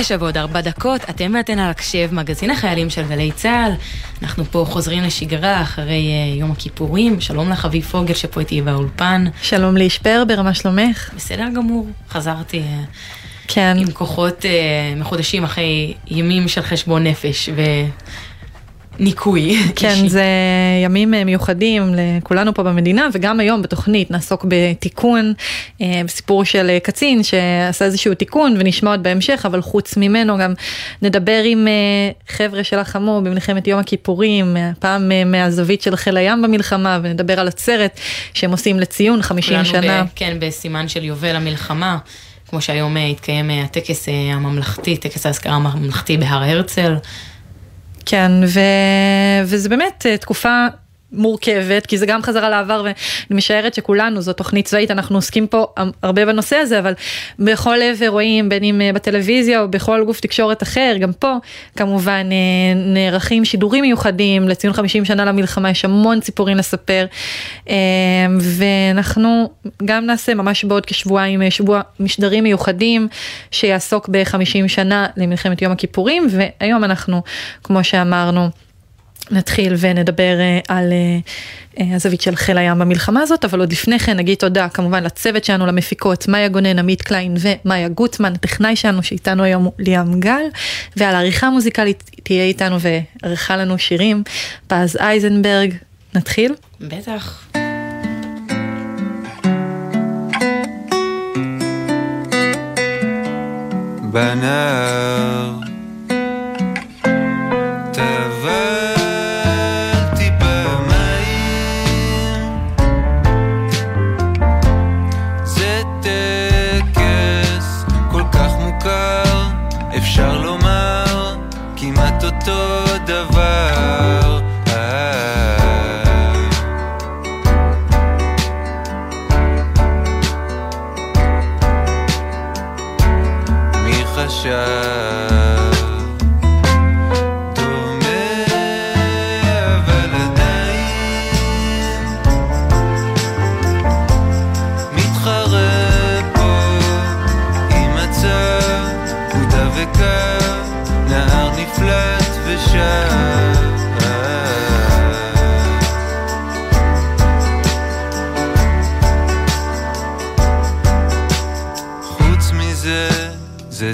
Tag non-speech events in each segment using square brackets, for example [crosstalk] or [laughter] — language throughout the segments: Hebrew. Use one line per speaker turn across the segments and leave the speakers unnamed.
תשע ועוד ארבע דקות, אתם ואתן על הקשב, מגזין החיילים של גלי צה"ל. אנחנו פה חוזרים לשגרה אחרי uh, יום הכיפורים. שלום לך, אביב פוגל, שפה איתי באולפן.
שלום ליש פרבר, מה שלומך?
בסדר גמור, חזרתי uh, כן. עם כוחות uh, מחודשים אחרי ימים של חשבון נפש. ניקוי. [laughs]
כן, אישי. זה ימים אה, מיוחדים לכולנו פה במדינה, וגם היום בתוכנית נעסוק בתיקון, אה, בסיפור של אה, קצין שעשה איזשהו תיקון ונשמע עוד בהמשך, אבל חוץ ממנו גם נדבר עם חבר'ה שלחמו במלחמת יום הכיפורים, פעם מהזווית של חיל הים במלחמה, ונדבר על עצרת שהם עושים לציון 50 שנה. ב,
כן, בסימן של יובל המלחמה. כמו שהיום התקיים הטקס הממלכתי, טקס האזכרה הממלכתי בהר הרצל.
כן, ו... וזה באמת אה, תקופה מורכבת, כי זה גם חזרה לעבר, ואני משערת שכולנו, זו תוכנית צבאית, אנחנו עוסקים פה הרבה בנושא הזה, אבל בכל עבר רואים, בין אם אה, בטלוויזיה או בכל גוף תקשורת אחר, גם פה כמובן אה, נערכים שידורים מיוחדים לציון 50 שנה למלחמה, יש המון ציפורים לספר, אה, ואנחנו גם נעשה ממש בעוד כשבועיים שבוע משדרים מיוחדים שיעסוק ב-50 שנה למלחמת יום הכיפורים, והיום אנחנו, כמו שאמרנו, נתחיל ונדבר אה, על אה, אה, הזווית של חיל הים במלחמה הזאת, אבל עוד לפני כן נגיד תודה כמובן לצוות שלנו, למפיקות, מאיה גונן, עמית קליין ומאיה גוטמן, הטכנאי שלנו שאיתנו היום ליאם גל, ועל העריכה המוזיקלית תהיה איתנו וערכה לנו שירים, פז אייזנברג, נתחיל?
בטח.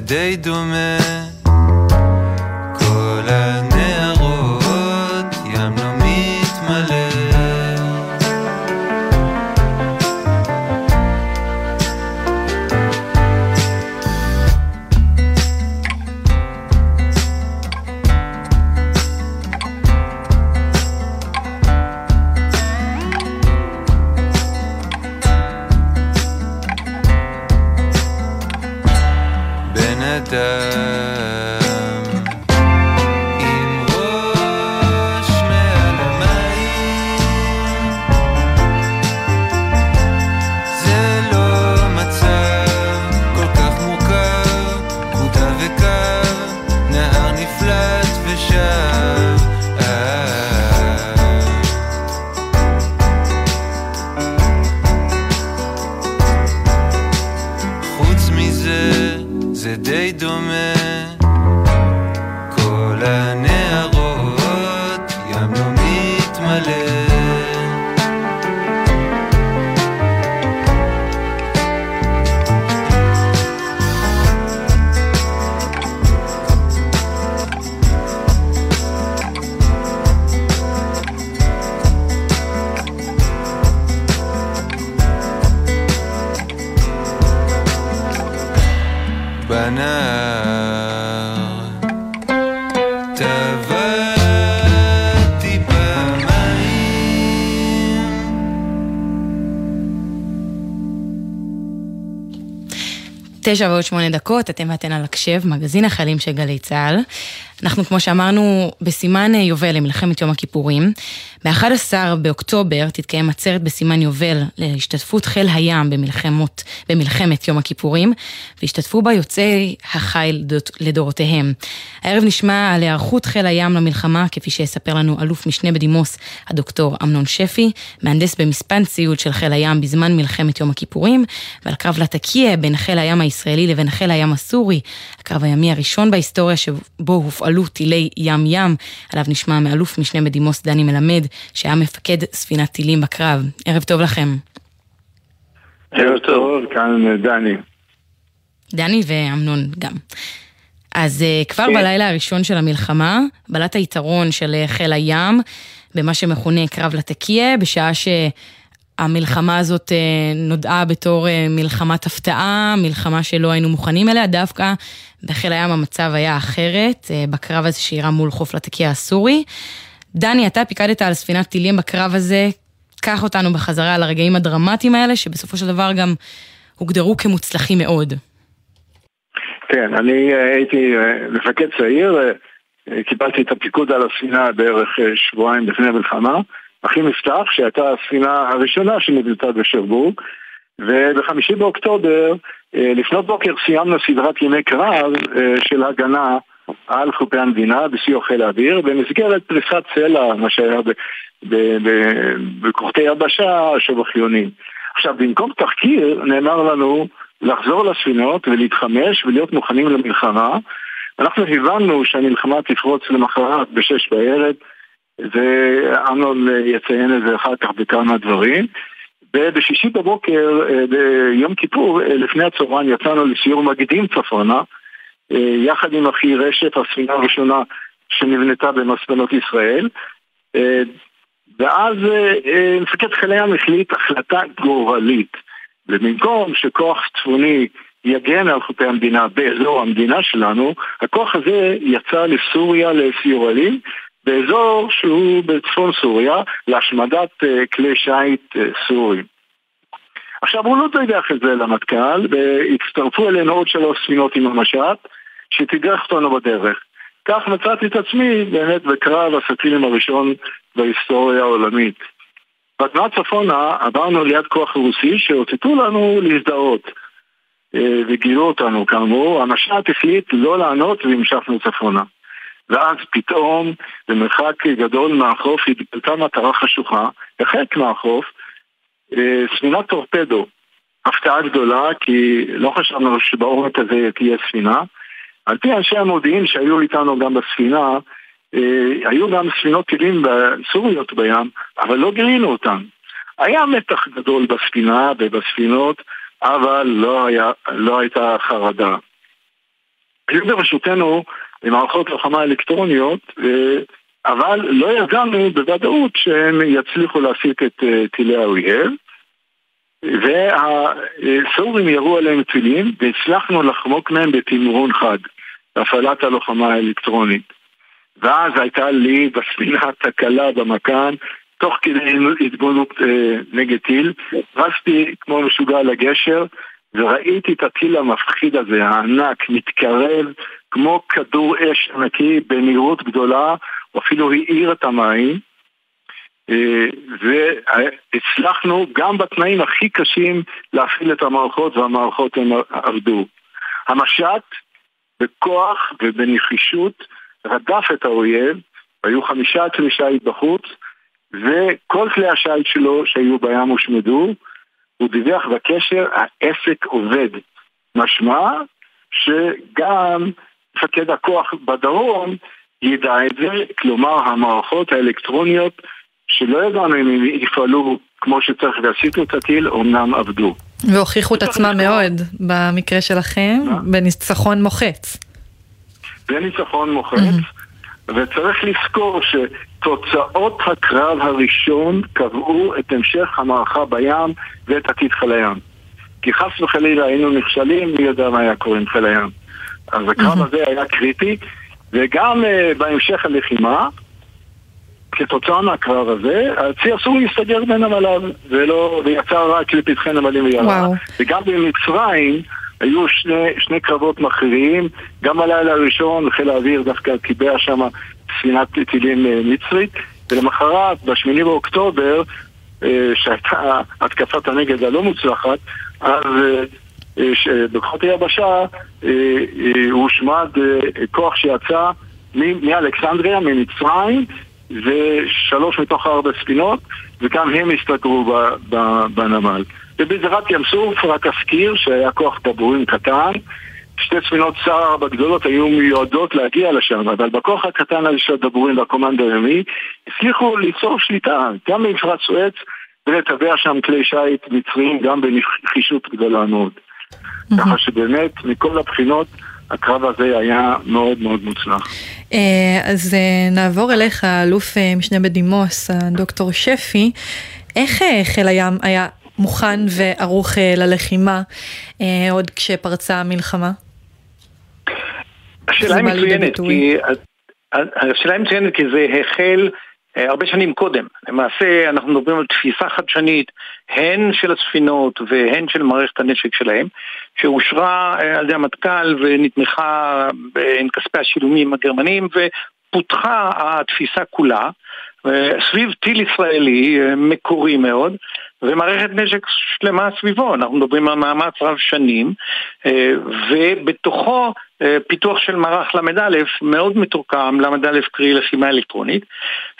בנר די neden תשע ועוד שמונה דקות, אתם ואתן על הקשב, מגזין החיילים של גלי צה"ל.
אנחנו, כמו שאמרנו, בסימן יובל למלחמת יום הכיפורים. ב-11 באוקטובר תתקיים עצרת בסימן יובל להשתתפות חיל הים במלחמות, במלחמת יום הכיפורים, והשתתפו בה יוצאי החיל לדורותיהם. הערב נשמע על היערכות חיל הים למלחמה, כפי שיספר לנו אלוף משנה בדימוס, הדוקטור אמנון שפי, מהנדס במספן ציוד של חיל הים בזמן מלחמת יום הכיפורים, ועל קרב לטקיה בין חיל הים הישראלי לבין חיל הים הסורי, הקרב הימי הראשון בהיסטוריה שבו הופעלו טילי ים-ים, עליו נשמע מאלוף משנה בדימוס דני מלמד, שהיה מפקד ספינת טילים בקרב. ערב טוב לכם.
ערב טוב, כאן דני.
דני ואמנון גם. אז uh, כבר כן. בלילה הראשון של המלחמה, בלט היתרון של uh, חיל הים במה שמכונה קרב לטקיה, בשעה שהמלחמה הזאת uh, נודעה בתור מלחמת הפתעה, מלחמה שלא היינו מוכנים אליה, דווקא בחיל הים המצב היה אחרת, בקרב הזה שאירע מול חוף לטקיה הסורי. דני, אתה פיקדת על ספינת טילים בקרב הזה, קח אותנו בחזרה על הרגעים הדרמטיים האלה, שבסופו של דבר גם הוגדרו כמוצלחים מאוד.
כן, אני אה, הייתי אה, מפקד צעיר, אה, קיבלתי את הפיקוד על הספינה בערך שבועיים לפני המלחמה. אחי מפתח, שהייתה הספינה הראשונה שנבנתה בשרבורג, ובחמישי באוקטובר, לפנות בוקר סיימנו סדרת ימי קרב של הגנה על חופי המדינה בסיוע חיל האוויר במסגרת פריסת סלע, מה שהיה בכוחי יבשה שבחיונים. עכשיו, במקום תחקיר נאמר לנו לחזור לספינות ולהתחמש ולהיות מוכנים למלחמה. אנחנו הבנו שהמלחמה תפרוץ למחרת בשש בערב, ואמנון יציין את זה אחר כך בכמה דברים. ובשישי בבוקר, אה, ביום כיפור, אה, לפני הצהריים יצאנו לסיור מגידים צפונה, יחד עם אחי רשת, הספינה הראשונה שנבנתה במספנות ישראל. ואז מפקד חיל הים החליט החלטה גורלית. ובמקום שכוח צפוני יגן על חופי המדינה באזור המדינה שלנו, הכוח הזה יצא לסוריה לסיור עלים, באזור שהוא בצפון סוריה, להשמדת כלי שיט סוריים. עכשיו הוא לא דיווח את זה למטכ"ל, והצטרפו אלינו עוד שלוש ספינות עם המשט, שתדרך אותנו בדרך. כך מצאתי את עצמי באמת בקרב הסטילים הראשון בהיסטוריה העולמית. בתנועה צפונה עברנו ליד כוח רוסי שאותתו לנו להזדהות אה, וגילו אותנו כאמור, המשט החליט לא לענות והמשכנו צפונה. ואז פתאום, במרחק גדול מהחוף, התגלתה מטרה חשוכה, הרחק מהחוף, אה, ספינת טורפדו. הפתעה גדולה, כי לא חשבנו שבעורק הזה תהיה ספינה. על פי אנשי המודיעין שהיו איתנו גם בספינה, אה, היו גם ספינות טילים סוריות בים, אבל לא גילינו אותן. היה מתח גדול בספינה ובספינות, אבל לא, היה, לא הייתה חרדה. היו ברשותנו מערכות לוחמה אלקטרוניות, אה, אבל לא ידענו בוודאות שהם יצליחו להסיק את אה, טילי האויב. והסורים ירו עליהם טילים והצלחנו לחמוק מהם בתמרון חד, בהפעלת הלוחמה האלקטרונית. ואז הייתה לי בספינה תקלה במכ"ן, תוך כדי התבוננות אה, נגד טיל, רצתי כמו משוגע לגשר, וראיתי את הטיל המפחיד הזה, הענק, מתקרב כמו כדור אש ענקי במהירות גדולה, הוא אפילו האיר את המים. אה, והצלחנו גם בתנאים הכי קשים להפעיל את המערכות והמערכות הן עבדו. המשט בכוח ובנחישות רדף את האויב, היו חמישה כלי שיט בחוץ, וכל כלי השיט שלו שהיו בים הושמדו, הוא דיווח בקשר, העסק עובד. משמע שגם מפקד הכוח בדרום ידע את זה, כלומר המערכות האלקטרוניות שלא ידענו אם הם יפעלו כמו שצריך להסיט את הטיל, אמנם עבדו.
והוכיחו את עצמם מאוד במקרה שלכם, בניצחון מוחץ.
זה ניצחון מוחץ, וצריך לזכור שתוצאות הקרב הראשון קבעו את המשך המערכה בים ואת עתיד חיל הים. כי חס וחלילה היינו נכשלים, מי יודע מה היה קורה עם חיל הים. אז הקרב הזה היה קריטי, וגם uh, בהמשך הלחימה, כתוצאה מהקרב הזה, הצי אסור להסתגר בין נמליו, ולא, ויצא רק לפתחי נמלים וירה. וגם במצרים, היו שני, שני קרבות מכריעים, גם הלילה הראשון חיל האוויר דווקא קיבע שם ספינת טילים אה, מצרית, ולמחרת, ב-8 באוקטובר, אה, שהייתה התקפת הנגד הלא מוצלחת, אז בכוחות היבשה הושמד כוח שיצא מאלכסנדריה, ממצרים, ושלוש מתוך ארבע ספינות, וגם הם הסתגרו בנמל. ובזירת ים סוף רק אזכיר שהיה כוח דבורים קטן, שתי ספינות שר ארבע גדולות היו מיועדות להגיע לשם, אבל בכוח הקטן הזה של הדבורים והקומנד הימי הצליחו ליצור שליטה גם במפרץ סואץ ולטבע שם כלי שיט מצריים גם בנחישות גדולה מאוד. ככה שבאמת מכל הבחינות הקרב הזה היה מאוד מאוד מוצלח.
אה, אז אה, נעבור אליך, אלוף אה, משנה בדימוס, הדוקטור שפי. איך חיל הים היה מוכן וערוך ללחימה עוד כשפרצה המלחמה?
השאלה היא מצוינת, כי... השאלה היא מצוינת כי זה החל הרבה שנים קודם. למעשה אנחנו מדברים על תפיסה חדשנית הן של הספינות והן של מערכת הנשק שלהם, שאושרה אה, על ידי המטכ"ל ונתמכה עם כספי השילומים הגרמנים ופותחה התפיסה כולה אה, סביב טיל ישראלי מקורי מאוד ומערכת נשק שלמה סביבו, אנחנו מדברים על מאמץ רב שנים ובתוכו פיתוח של מערך ל"א מאוד מתורקם, ל"א קרי לחימה אלקטרונית,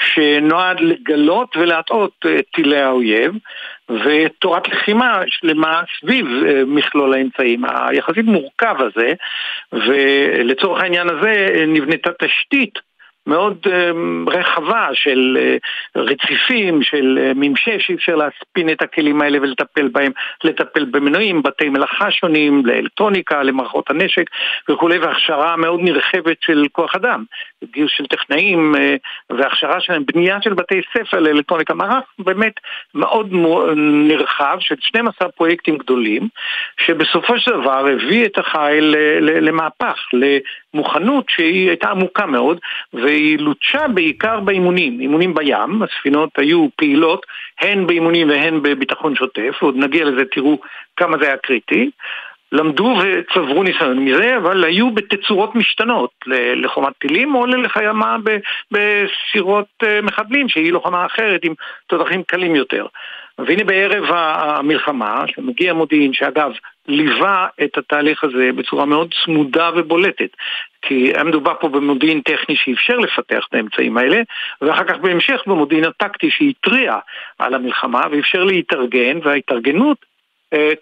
שנועד לגלות ולהטעות טילי האויב, ותורת לחימה שלמה סביב אה, מכלול האמצעים היחסית מורכב הזה, ולצורך העניין הזה נבנתה תשתית מאוד אמ, רחבה של אה, רציפים, של אה, ממשק שאי אפשר להספין את הכלים האלה ולטפל בהם, לטפל במנועים, בתי מלאכה שונים, לאלקטרוניקה, למערכות הנשק וכולי, והכשרה מאוד נרחבת של כוח אדם, גיוס של טכנאים אה, והכשרה שלהם, בנייה של בתי ספר לאלקטרוניקה, מערך באמת מאוד נרחב של 12 פרויקטים גדולים, שבסופו של דבר הביא את החיל למהפך, למוכנות שהיא הייתה עמוקה מאוד, והיא לוטשה בעיקר באימונים, אימונים בים, הספינות היו פעילות הן באימונים והן בביטחון שוטף, עוד נגיע לזה, תראו כמה זה היה קריטי. למדו וצברו ניסיון מזה, אבל היו בתצורות משתנות לחומת טילים או ללחיימה בסירות אה, מחבלים, שהיא לוחמה אחרת עם תותחים קלים יותר. והנה בערב המלחמה, שמגיע מודיעין, שאגב, ליווה את התהליך הזה בצורה מאוד צמודה ובולטת, כי היה מדובר פה במודיעין טכני שאפשר לפתח את האמצעים האלה, ואחר כך בהמשך במודיעין הטקטי שהתריע על המלחמה ואפשר להתארגן, וההתארגנות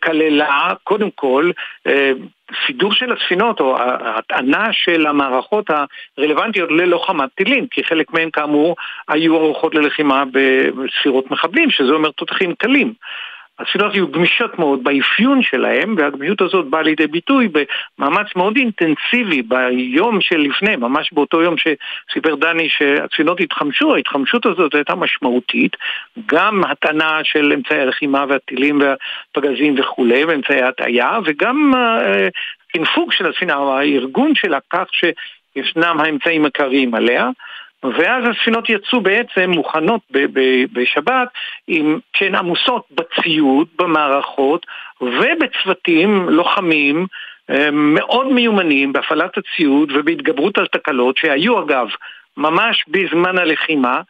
כללה קודם כל אה, סידור של הספינות או הטענה של המערכות הרלוונטיות ללוחמת טילים, כי חלק מהן כאמור היו ערוכות ללחימה בספירות מחבלים, שזה אומר תותחים קלים. הספינות היו גמישות מאוד באפיון שלהם, והגמישות הזאת באה לידי ביטוי במאמץ מאוד אינטנסיבי ביום שלפני, ממש באותו יום שסיפר דני שהספינות התחמשו, ההתחמשות הזאת הייתה משמעותית, גם הטענה של אמצעי הלחימה והטילים והפגזים וכולי, ואמצעי ההטעיה, וגם הפינפוג אה, של הספינה, הארגון שלה כך שישנם האמצעים העיקריים עליה. ואז הספינות יצאו בעצם מוכנות בשבת עם, שהן עמוסות בציוד, במערכות ובצוותים לוחמים אה, מאוד מיומנים בהפעלת הציוד ובהתגברות על תקלות שהיו אגב ממש בזמן הלחימה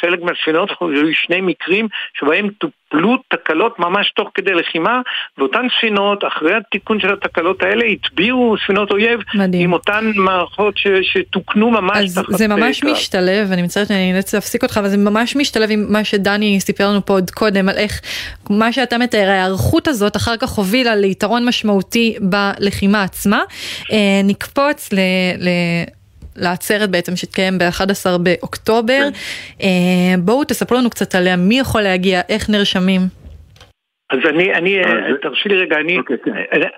חלק מהספינות, היו שני מקרים שבהם טופלו תקלות ממש תוך כדי לחימה, ואותן ספינות, אחרי התיקון של התקלות האלה, הטביעו ספינות אויב מדהים. עם אותן מערכות ש, שתוקנו ממש
אז תחת... זה ממש קרב. משתלב, אני מצטערת שאני נאלצת להפסיק אותך, אבל זה ממש משתלב עם מה שדני סיפר לנו פה עוד קודם, על איך מה שאתה מתאר, ההיערכות הזאת אחר כך הובילה ליתרון משמעותי בלחימה עצמה. אה, נקפוץ ל... ל... לעצרת בעצם שהתקיים ב-11 באוקטובר. כן. אה, בואו תספרו לנו קצת עליה, מי יכול להגיע, איך נרשמים.
אז אני, אני, אה, תרשי לי רגע, אני, אוקיי, כן. אה,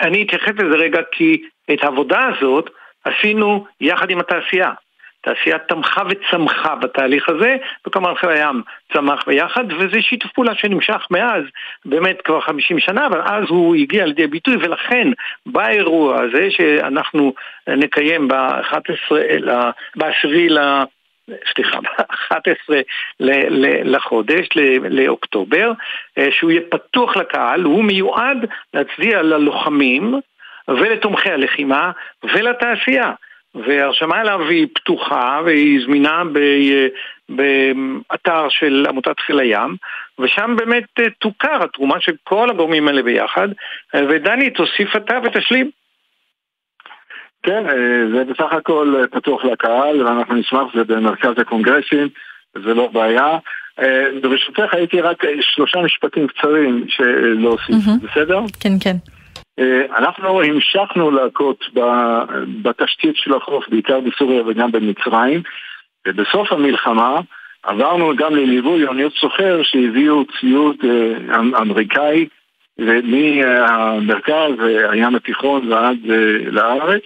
אני אתייחס לזה רגע כי את העבודה הזאת עשינו יחד עם התעשייה. התעשייה תמכה וצמחה בתהליך הזה, וכמובן חיל הים צמח ביחד, וזה שיתוף פעולה שנמשך מאז, באמת כבר 50 שנה, אבל אז הוא הגיע לידי ביטוי, ולכן באירוע הזה שאנחנו נקיים ב-11, ב-10 ל... סליחה, ב-11 לחודש, לאוקטובר, אה, שהוא יהיה פתוח לקהל, הוא מיועד להצדיע ללוחמים ולתומכי הלחימה ולתעשייה. וההרשמה אליו היא פתוחה והיא זמינה ב, באתר של עמותת חיל הים, ושם באמת אה, תוכר התרומה של כל הגורמים האלה ביחד, ודני תוסיף אתה ותשלים.
כן, אה, זה בסך הכל אה, פתוח לקהל, ואנחנו נשמח, זה במרכז הקונגרסים, זה לא בעיה. ברשותך הייתי רק שלושה משפטים קצרים להוסיף, mm-hmm. בסדר?
כן, כן.
אנחנו המשכנו להכות בתשתית של החוף, בעיקר בסוריה וגם במצרים, ובסוף המלחמה עברנו גם לליווי אוניות סוחר שהביאו ציוד אה, אמ-, אמריקאי מהמרכז, הים התיכון ועד אה, לארץ,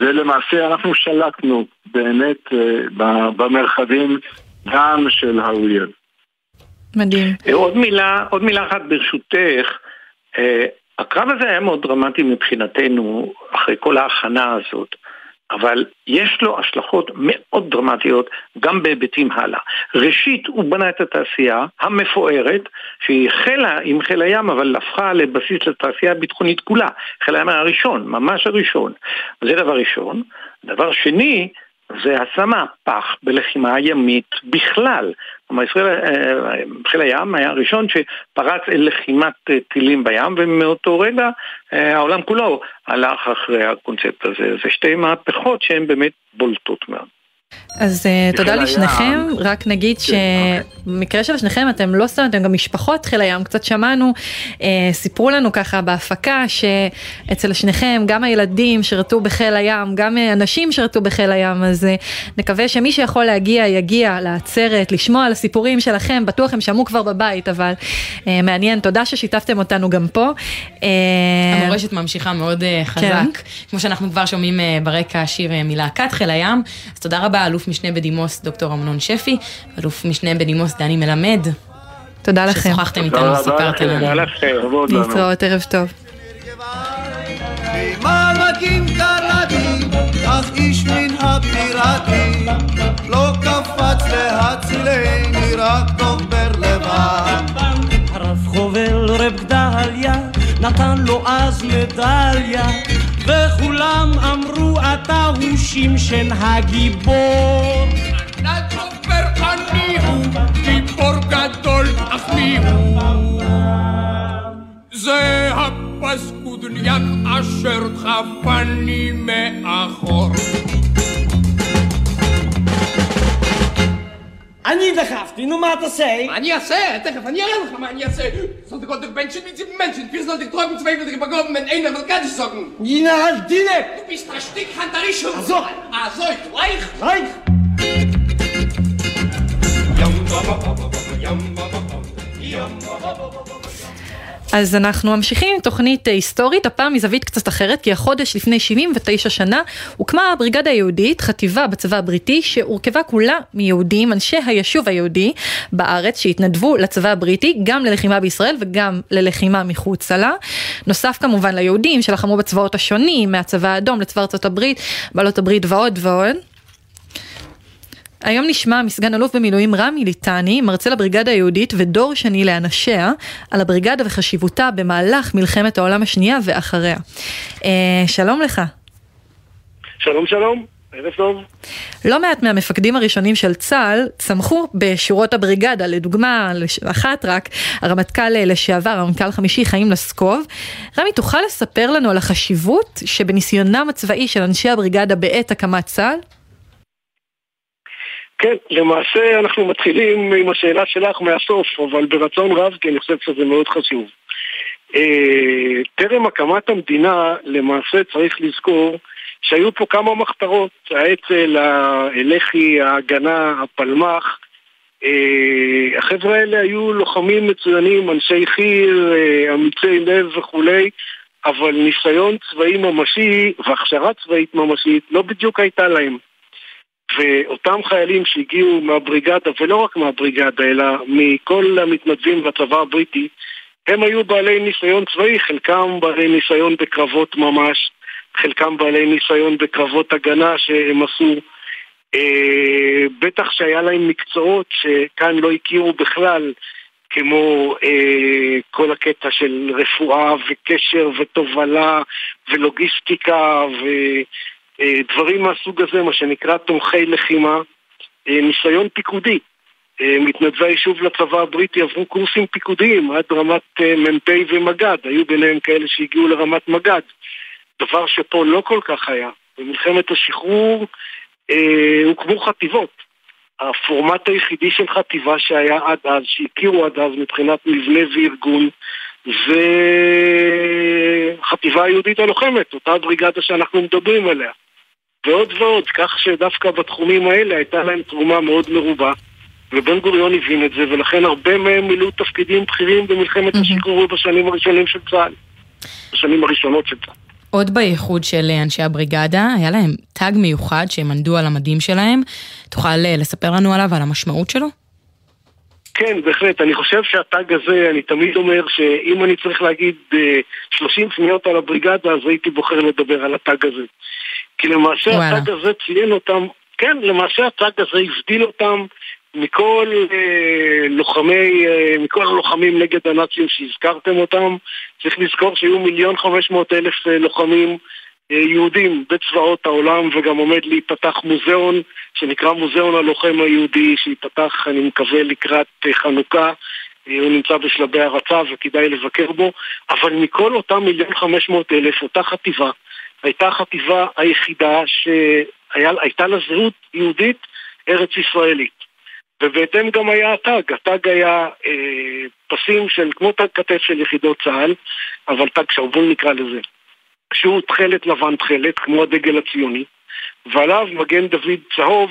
ולמעשה אנחנו שלטנו באמת אה, במרחבים גם של האויב.
מדהים.
עוד מילה, עוד מילה אחת ברשותך. הקרב הזה היה מאוד דרמטי מבחינתנו אחרי כל ההכנה הזאת. אבל יש לו השלכות מאוד דרמטיות גם בהיבטים הלאה. ראשית, הוא בנה את התעשייה המפוארת, שהיא החלה עם חיל הים, אבל הפכה לבסיס לתעשייה הביטחונית כולה. חיל הים הראשון, ממש הראשון. זה דבר ראשון. דבר שני, זה עשה מהפך בלחימה ימית בכלל. כלומר, ישראל, אה, חיל הים היה הראשון שפרץ אל לחימת אה, טילים בים, ומאותו רגע אה, העולם כולו הלך אחרי הקונספט הזה. זה שתי מהפכות שהן באמת בולטות מאוד.
אז uh, תודה לשניכם, רק נגיד כן, שבמקרה אוקיי. של שניכם אתם לא סתם, אתם גם משפחות חיל הים, קצת שמענו, uh, סיפרו לנו ככה בהפקה שאצל שניכם גם הילדים שירתו בחיל הים, גם אנשים שירתו בחיל הים, אז uh, נקווה שמי שיכול להגיע יגיע לעצרת, לשמוע על הסיפורים שלכם, בטוח הם שמעו כבר בבית, אבל uh, מעניין, תודה ששיתפתם אותנו גם פה.
Uh, המורשת ממשיכה מאוד uh, חזק, כן. כמו שאנחנו כבר שומעים uh, ברקע שיר uh, מלהקת חיל הים, אז תודה רבה. אלוף משנה בדימוס דוקטור אמנון שפי, אלוף משנה בדימוס דני מלמד.
תודה לכם.
ששוחחתם איתנו וסיפרתם לנו.
להתראות, ערב טוב. אך איש מן הפיראטים לא קפץ להצילני רק דובר לבד. הרב חובל רב גדליה נתן לו אז מדליה וכולם אמרו אתה הוא שמשן הגיבור. לדובר אני הוא גיבור גדול אך מי הוא? זה הפסקודניק אשר דחפני מאחור
אני דחפתי, נו מה אתה עושה?
מה אני אעשה? תכף אני אראה לך מה אני אעשה. Sollte Gott durch Menschen mit sieben Menschen, wir sollten trocken zwei wieder bekommen, wenn einer will gar nicht sagen.
Jina, halt Dine!
Du bist ein Stück Hanterisch und
so.
Ah, so, reich.
Reich. Yum, ba, ba, ba, ba, ba, yum, ba, ba, ba, yum, ba, ba, ba, ba, ba. אז אנחנו ממשיכים עם תוכנית היסטורית, הפעם מזווית קצת אחרת, כי החודש לפני 79 שנה הוקמה הבריגדה היהודית, חטיבה בצבא הבריטי, שהורכבה כולה מיהודים, אנשי היישוב היהודי בארץ, שהתנדבו לצבא הבריטי, גם ללחימה בישראל וגם ללחימה מחוצה לה. נוסף כמובן ליהודים שלחמו בצבאות השונים, מהצבא האדום לצבא ארצות הברית, בעלות הברית ועוד ועוד. היום נשמע מסגן אלוף במילואים רמי ליטני, מרצה לבריגדה היהודית ודור שני לאנשיה, על הבריגדה וחשיבותה במהלך מלחמת העולם השנייה ואחריה. אה, שלום לך.
שלום שלום. ערב טוב.
לא מעט מהמפקדים הראשונים של צה"ל צמחו בשורות הבריגדה, לדוגמה אחת רק, הרמטכ"ל לשעבר, הרמטכ"ל חמישי חיים לסקוב. רמי, תוכל לספר לנו על החשיבות שבניסיונם הצבאי של אנשי הבריגדה בעת הקמת צה"ל?
כן, למעשה אנחנו מתחילים עם השאלה שלך מהסוף, אבל ברצון רב, כי אני חושב שזה מאוד חשוב. אה, טרם הקמת המדינה, למעשה צריך לזכור שהיו פה כמה מחתרות, האצ"ל, הלח"י, ההגנה, הפלמ"ח. אה, החבר'ה האלה היו לוחמים מצוינים, אנשי חי"ר, אה, אמיצי לב וכולי, אבל ניסיון צבאי ממשי והכשרה צבאית ממשית לא בדיוק הייתה להם. ואותם חיילים שהגיעו מהבריגדה, ולא רק מהבריגדה, אלא מכל המתנדבים בצבא הבריטי, הם היו בעלי ניסיון צבאי, חלקם בעלי ניסיון בקרבות ממש, חלקם בעלי ניסיון בקרבות הגנה שהם עשו. אה, בטח שהיה להם מקצועות שכאן לא הכירו בכלל, כמו אה, כל הקטע של רפואה וקשר ותובלה ולוגיסטיקה ודברים אה, מהסוג הזה, מה שנקרא תומכי לחימה, אה, ניסיון פיקודי. אה, מתנדבי היישוב לצבא הבריטי עברו קורסים פיקודיים עד רמת אה, מ"פ ומג"ד, היו ביניהם כאלה שהגיעו לרמת מג"ד, דבר שפה לא כל כך היה. במלחמת השחרור אה, הוקמו חטיבות. הפורמט היחידי של חטיבה שהיה עד אז, שהכירו עד אז מבחינת מבנה וארגון, זה חטיבה היהודית הלוחמת, אותה בריגדה שאנחנו מדברים עליה. ועוד ועוד, כך שדווקא בתחומים האלה הייתה להם תרומה מאוד מרובה. ובן גוריון הבין את זה, ולכן הרבה מהם מילאו תפקידים בכירים במלחמת השחרור בשנים הראשונים של צה"ל. בשנים הראשונות של צה"ל.
עוד בייחוד של אנשי הבריגדה, היה להם תג מיוחד שהם ענדו על המדים שלהם. תוכל אה, לספר לנו עליו, על המשמעות שלו?
כן, בהחלט. אני חושב שהתג הזה, אני תמיד אומר שאם אני צריך להגיד 30 אה, שניות על הבריגדה, אז הייתי בוחר לדבר על התג הזה. כי למעשה וואלה. התג הזה ציין אותם, כן, למעשה התג הזה הבדיל אותם מכל אה, לוחמי, אה, מכל הלוחמים נגד הנאצים שהזכרתם אותם, צריך לזכור שהיו מיליון חמש מאות אלף אה, לוחמים אה, יהודים בצבאות העולם וגם עומד להיפתח מוזיאון שנקרא מוזיאון הלוחם היהודי שייפתח אני מקווה לקראת אה, חנוכה. אה, הוא נמצא בשלבי הרצה וכדאי לבקר בו. אבל מכל אותם מיליון חמש מאות אלף אותה חטיבה הייתה החטיבה היחידה שהייתה לה זהות יהודית ארץ ישראלית ובהתאם גם היה התג, התג היה אה, פסים של, כמו תג כתף של יחידות צה"ל, אבל תג שרוול נקרא לזה. שהוא תכלת לבן תכלת, כמו הדגל הציוני, ועליו מגן דוד צהוב,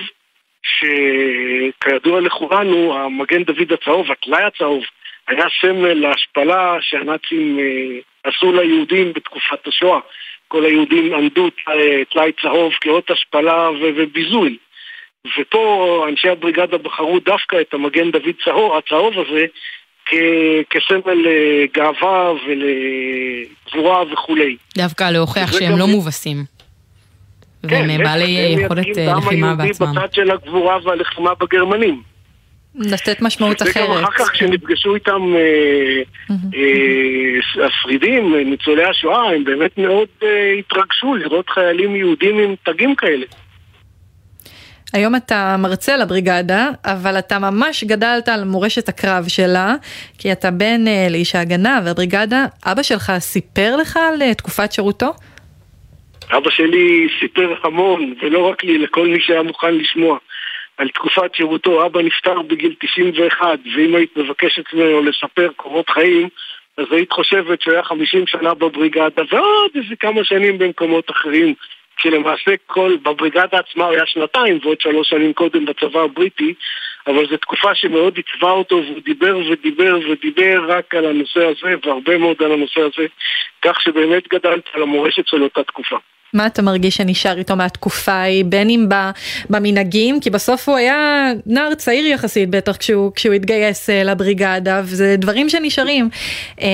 שכידוע לכולנו, המגן דוד הצהוב, הטלאי הצהוב, היה סמל להשפלה שהנאצים אה, עשו ליהודים בתקופת השואה. כל היהודים עמדו טלאי צהוב כאות השפלה וביזוי. ופה אנשי הבריגדה בחרו דווקא את המגן דוד צהור, הצהוב הזה כסמל לגאווה ולגבורה וכולי.
דווקא להוכיח שהם לא מובסים. כן, והם בעלי יכולת אה, לחימה בעצמם.
בצד של הגבורה והלחימה בגרמנים.
לתת משמעות אחרת. וגם
אחר כך כשנפגשו איתם אה, אה, השרידים, ניצולי השואה, הם באמת מאוד התרגשו לראות חיילים יהודים עם תגים כאלה.
היום אתה מרצה לבריגדה, אבל אתה ממש גדלת על מורשת הקרב שלה, כי אתה בן uh, לאיש ההגנה והבריגדה. אבא שלך סיפר לך על uh, תקופת שירותו?
אבא שלי סיפר המון, ולא רק לי, לכל מי שהיה מוכן לשמוע. על תקופת שירותו, אבא נפטר בגיל 91, ואם היית מבקשת ממנו לספר קורות חיים, אז היית חושבת שהוא היה 50 שנה בבריגדה, ועוד איזה כמה שנים במקומות אחרים. שלמעשה כל, בבריגדה עצמה הוא היה שנתיים ועוד שלוש שנים קודם בצבא הבריטי, אבל זו תקופה שמאוד עיצבה אותו והוא דיבר ודיבר ודיבר רק על הנושא הזה והרבה מאוד על הנושא הזה, כך שבאמת גדלת על המורשת של אותה תקופה.
מה אתה מרגיש שנשאר איתו מהתקופה ההיא, בין אם במנהגים, כי בסוף הוא היה נער צעיר יחסית בטח כשהוא, כשהוא התגייס אה, לבריגדה, וזה דברים שנשארים. אה,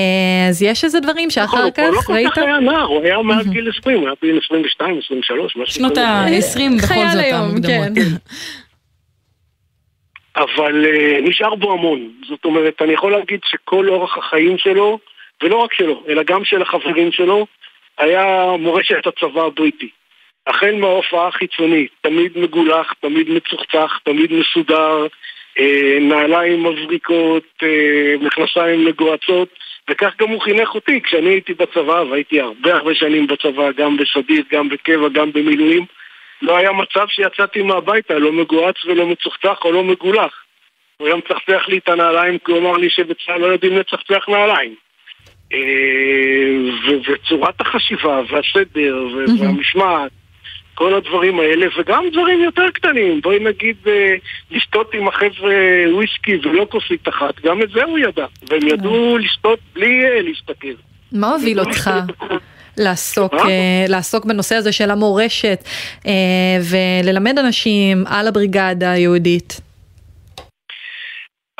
אז יש איזה דברים שאחר נכון, כך
ראית? הוא לא כל כך היה נער, הוא היה מעל גיל 20, הוא היה בין 22, 23, משהו
כזה. שנות ה-20 בכל זאת המוקדמות. כן.
אבל uh, נשאר בו המון. זאת אומרת, אני יכול להגיד שכל אורח החיים שלו, ולא רק שלו, אלא גם של החברים שלו, היה מורשת הצבא הבריטי. החל מההופעה החיצונית, תמיד מגולח, תמיד מצוחצח, תמיד מסודר, אה, נעליים מבריקות, אה, מכנסיים מגועצות, וכך גם הוא חינך אותי כשאני הייתי בצבא, והייתי הרבה הרבה שנים בצבא, גם בסדיר, גם בקבע, גם במילואים. לא היה מצב שיצאתי מהביתה, לא מגועץ ולא מצוחצח או לא מגולח. הוא היה מצחצח לי את הנעליים כי הוא אמר לי שבצה"ל לא יודעים לצחצח נעליים. אה, וצורת החשיבה והסדר והמשמעת, כל הדברים האלה, וגם דברים יותר קטנים, בואי נגיד אה, לשתות עם החבר'ה וויסקי ולא כוסית אחת, גם את זה הוא ידע, והם ידעו לשתות בלי אה, להסתכל.
מה הוביל אותך? [laughs] לעסוק, לעסוק בנושא הזה של המורשת וללמד אנשים על הבריגדה היהודית.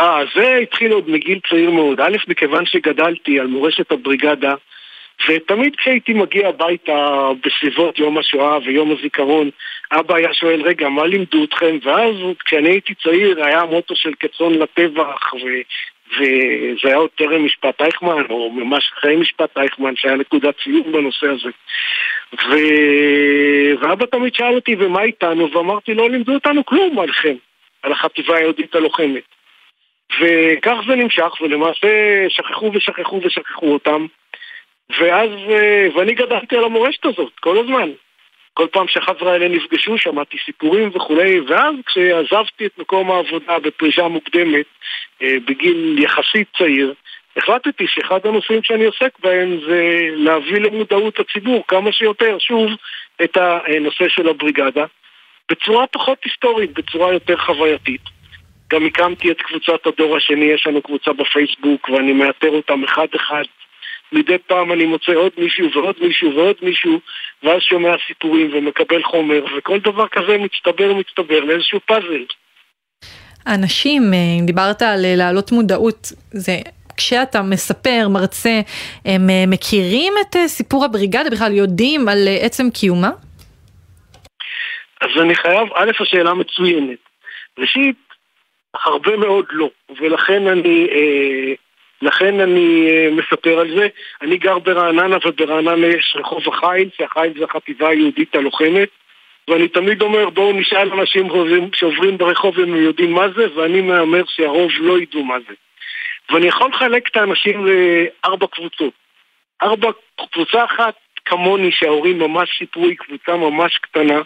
אה, זה התחיל עוד מגיל צעיר מאוד. א', מכיוון שגדלתי על מורשת הבריגדה, ותמיד כשהייתי מגיע הביתה בסביבות יום השואה ויום הזיכרון, אבא היה שואל, רגע, מה לימדו אתכם? ואז כשאני הייתי צעיר היה מוטו של כצאן לטבח, וזה היה עוד טרם משפט אייכמן, או ממש אחרי משפט אייכמן, שהיה נקודת ציון בנושא הזה. ו... ואבא תמיד שאל אותי, ומה איתנו? ואמרתי, לא לימדו אותנו כלום עליכם, על החטיבה היהודית הלוחמת. וכך זה נמשך, ולמעשה שכחו ושכחו ושכחו אותם. ואז, אה, ואני גדלתי על המורשת הזאת, כל הזמן. כל פעם שהחבר'ה האלה נפגשו, שמעתי סיפורים וכולי, ואז כשעזבתי את מקום העבודה בפרישה מוקדמת, אה, בגיל יחסית צעיר, החלטתי שאחד הנושאים שאני עוסק בהם זה להביא למודעות הציבור כמה שיותר, שוב, את הנושא של הבריגדה, בצורה פחות היסטורית, בצורה יותר חווייתית. גם הקמתי את קבוצת הדור השני, יש לנו קבוצה בפייסבוק ואני מאתר אותם אחד-אחד מדי פעם אני מוצא עוד מישהו ועוד מישהו ועוד מישהו ואז שומע סיפורים ומקבל חומר וכל דבר כזה מצטבר ומצטבר לאיזשהו פאזל.
אנשים, אם אה, דיברת על אה, להעלות מודעות, זה כשאתה מספר, מרצה, הם אה, מכירים את סיפור הבריגדה, בכלל יודעים על עצם קיומה?
אז אני חייב, א', השאלה מצוינת. ראשית, הרבה מאוד לא, ולכן אני... אה, לכן אני uh, מספר על זה. אני גר ברעננה וברעננה יש רחוב החיל, שהחיל זה החטיבה היהודית הלוחמת ואני תמיד אומר בואו נשאל אנשים שעוברים ברחוב אם הם יודעים מה זה ואני מהמר שהרוב לא ידעו מה זה. ואני יכול לחלק את האנשים לארבע קבוצות. ארבע, קבוצה אחת כמוני שההורים ממש סיפרו היא קבוצה ממש קטנה.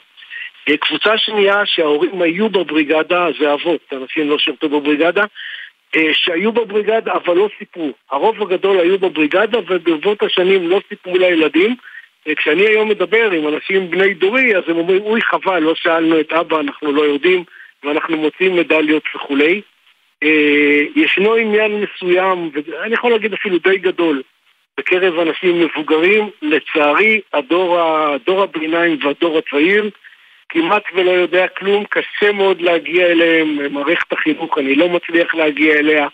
קבוצה שנייה שההורים היו בבריגדה זה אבות, אנשים לא שירתו בבריגדה אה, שהיו בבריגדה אבל לא סיפרו. הרוב הגדול היו בבריגדה וברבות השנים לא סיפרו לילדים. אה, כשאני היום מדבר עם אנשים בני דורי, אז הם אומרים, אוי חבל, לא שאלנו את אבא, אנחנו לא יודעים, ואנחנו מוצאים מדליות וכולי. אה, ישנו עניין מסוים, ואני יכול להגיד אפילו די גדול, בקרב אנשים מבוגרים, לצערי, הדור, הדור הביניים והדור הצעיר, כמעט ולא יודע כלום, קשה מאוד להגיע אליהם, מערכת החינוך, אני לא מצליח להגיע אליה,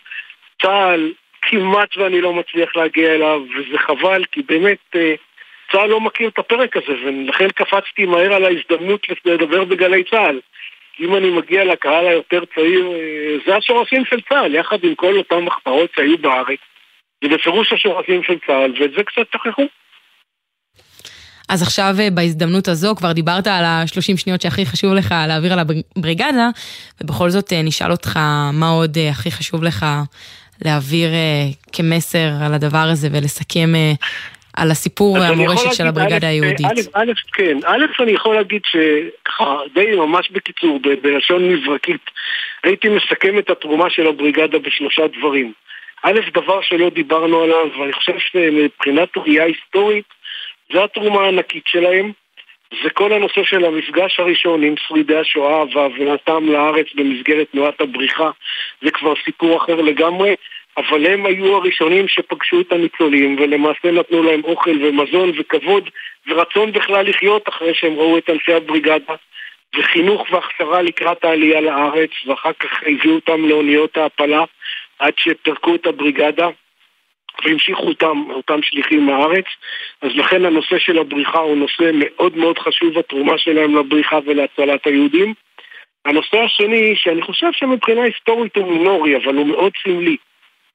צה"ל, כמעט ואני לא מצליח להגיע אליו, וזה חבל, כי באמת אה, צה"ל לא מכיר את הפרק הזה, ולכן קפצתי מהר על ההזדמנות לדבר בגלי צה"ל. אם אני מגיע לקהל היותר צעיר, אה, זה השורשים של צה"ל, יחד עם כל אותן מחתרות שהיו בארץ. זה בפירוש השורשים של צה"ל, ואת זה קצת שכחו.
אז עכשיו אה, בהזדמנות הזו כבר דיברת על השלושים שניות שהכי חשוב לך להעביר על הבריגדה, ובכל זאת אה, נשאל אותך מה עוד אה, הכי חשוב לך להעביר כמסר על הדבר הזה ולסכם על הסיפור והמורשת של הבריגדה היהודית. א',
א', כן, א', אני יכול להגיד שככה, די ממש בקיצור, בלשון מברקית, הייתי מסכם את התרומה של הבריגדה בשלושה דברים. א', דבר שלא דיברנו עליו, ואני חושב שמבחינת ראייה היסטורית, זו התרומה הענקית שלהם. זה כל הנושא של המפגש הראשון עם שרידי השואה והבנתם לארץ במסגרת תנועת הבריחה זה כבר סיפור אחר לגמרי אבל הם היו הראשונים שפגשו את הניצולים ולמעשה נתנו להם אוכל ומזון וכבוד ורצון בכלל לחיות אחרי שהם ראו את אנשי הבריגדה וחינוך והכשרה לקראת העלייה לארץ ואחר כך הביאו אותם לאוניות ההעפלה עד שפירקו את הבריגדה והמשיכו אותם, אותם שליחים מהארץ, אז לכן הנושא של הבריחה הוא נושא מאוד מאוד חשוב, התרומה שלהם לבריחה ולהצלת היהודים. הנושא השני, שאני חושב שמבחינה היסטורית הוא מינורי, אבל הוא מאוד סמלי,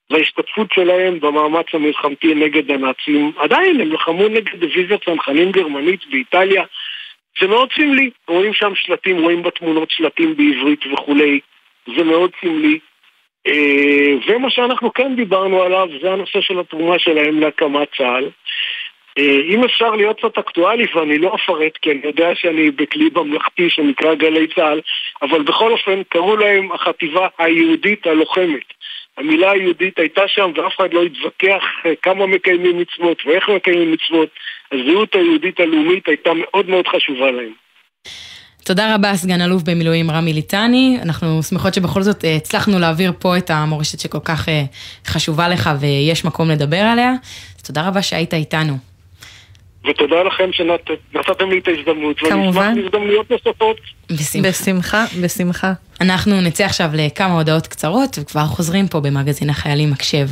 וההשתתפות שלהם במאמץ המלחמתי נגד הנאצים. עדיין הם לחמו נגד דיוויזיה צנחנים גרמנית באיטליה, זה מאוד סמלי. רואים שם שלטים, רואים בתמונות שלטים בעברית וכולי, זה מאוד סמלי. אה, ומה שאנחנו כן דיברנו עליו זה הנושא של התרומה שלהם להקמת צה"ל. אה, אם אפשר להיות קצת אקטואלי, ואני לא אפרט כי אני יודע שאני בכלי ממלכתי שנקרא גלי צה"ל, אבל בכל אופן קראו להם החטיבה היהודית הלוחמת. המילה היהודית הייתה שם ואף אחד לא התווכח אה, כמה מקיימים מצוות ואיך מקיימים מצוות. הזהות היהודית הלאומית הייתה מאוד מאוד חשובה להם.
תודה רבה, סגן אלוף במילואים רמי ליטני. אנחנו שמחות שבכל זאת אה, הצלחנו להעביר פה את המורשת שכל כך אה, חשובה לך ויש מקום לדבר עליה. אז תודה רבה שהיית איתנו.
ותודה לכם שנתתם לי את ההזדמנות. כמובן. ונשמח הזדמנויות נוספות.
בשמחה. בשמחה, בשמחה.
אנחנו נצא עכשיו לכמה הודעות קצרות וכבר חוזרים פה במגזין החיילים מקשב.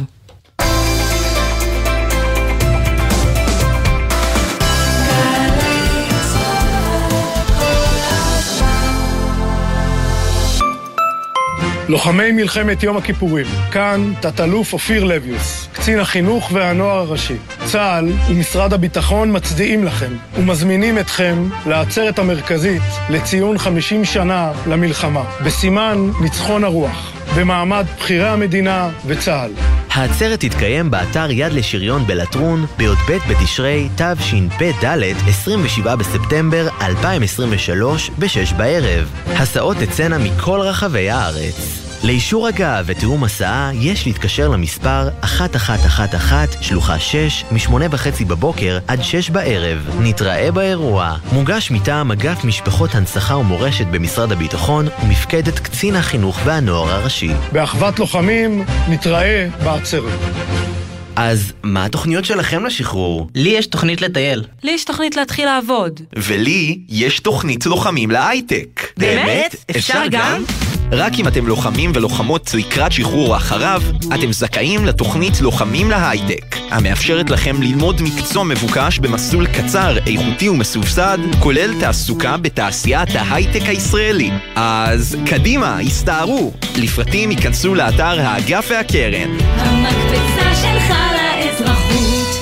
לוחמי מלחמת יום הכיפורים, כאן תת-אלוף אופיר לביוס, קצין החינוך והנוער הראשי. צה"ל ומשרד הביטחון מצדיעים לכם ומזמינים אתכם לעצרת המרכזית לציון 50 שנה למלחמה, בסימן ניצחון הרוח. במעמד בכירי המדינה וצה"ל.
העצרת תתקיים באתר יד לשריון בלטרון בי"ב בתשרי תשפ"ד 27 בספטמבר 2023 ב-6 בערב. הסעות תצאנה מכל רחבי הארץ. לאישור הגעה ותיאום הסעה יש להתקשר למספר 1111 שלוחה 6 מ-8 וחצי בבוקר עד 6 בערב. נתראה באירוע. מוגש מטעם אגף משפחות הנצחה ומורשת במשרד הביטחון ומפקדת קצין החינוך והנוער הראשי.
באחוות לוחמים נתראה בעצרת.
אז מה התוכניות שלכם לשחרור?
לי יש תוכנית לטייל.
לי יש תוכנית להתחיל לעבוד.
ולי יש תוכנית לוחמים להייטק.
באמת? אפשר גם?
רק אם אתם לוחמים ולוחמות לקראת שחרור או אחריו, אתם זכאים לתוכנית לוחמים להייטק, המאפשרת לכם ללמוד מקצוע מבוקש במסלול קצר, איכותי ומסובסד, כולל תעסוקה בתעשיית ההייטק הישראלי. אז קדימה, הסתערו! לפרטים ייכנסו לאתר האגף והקרן.
המקפצה שלך לאזרחות.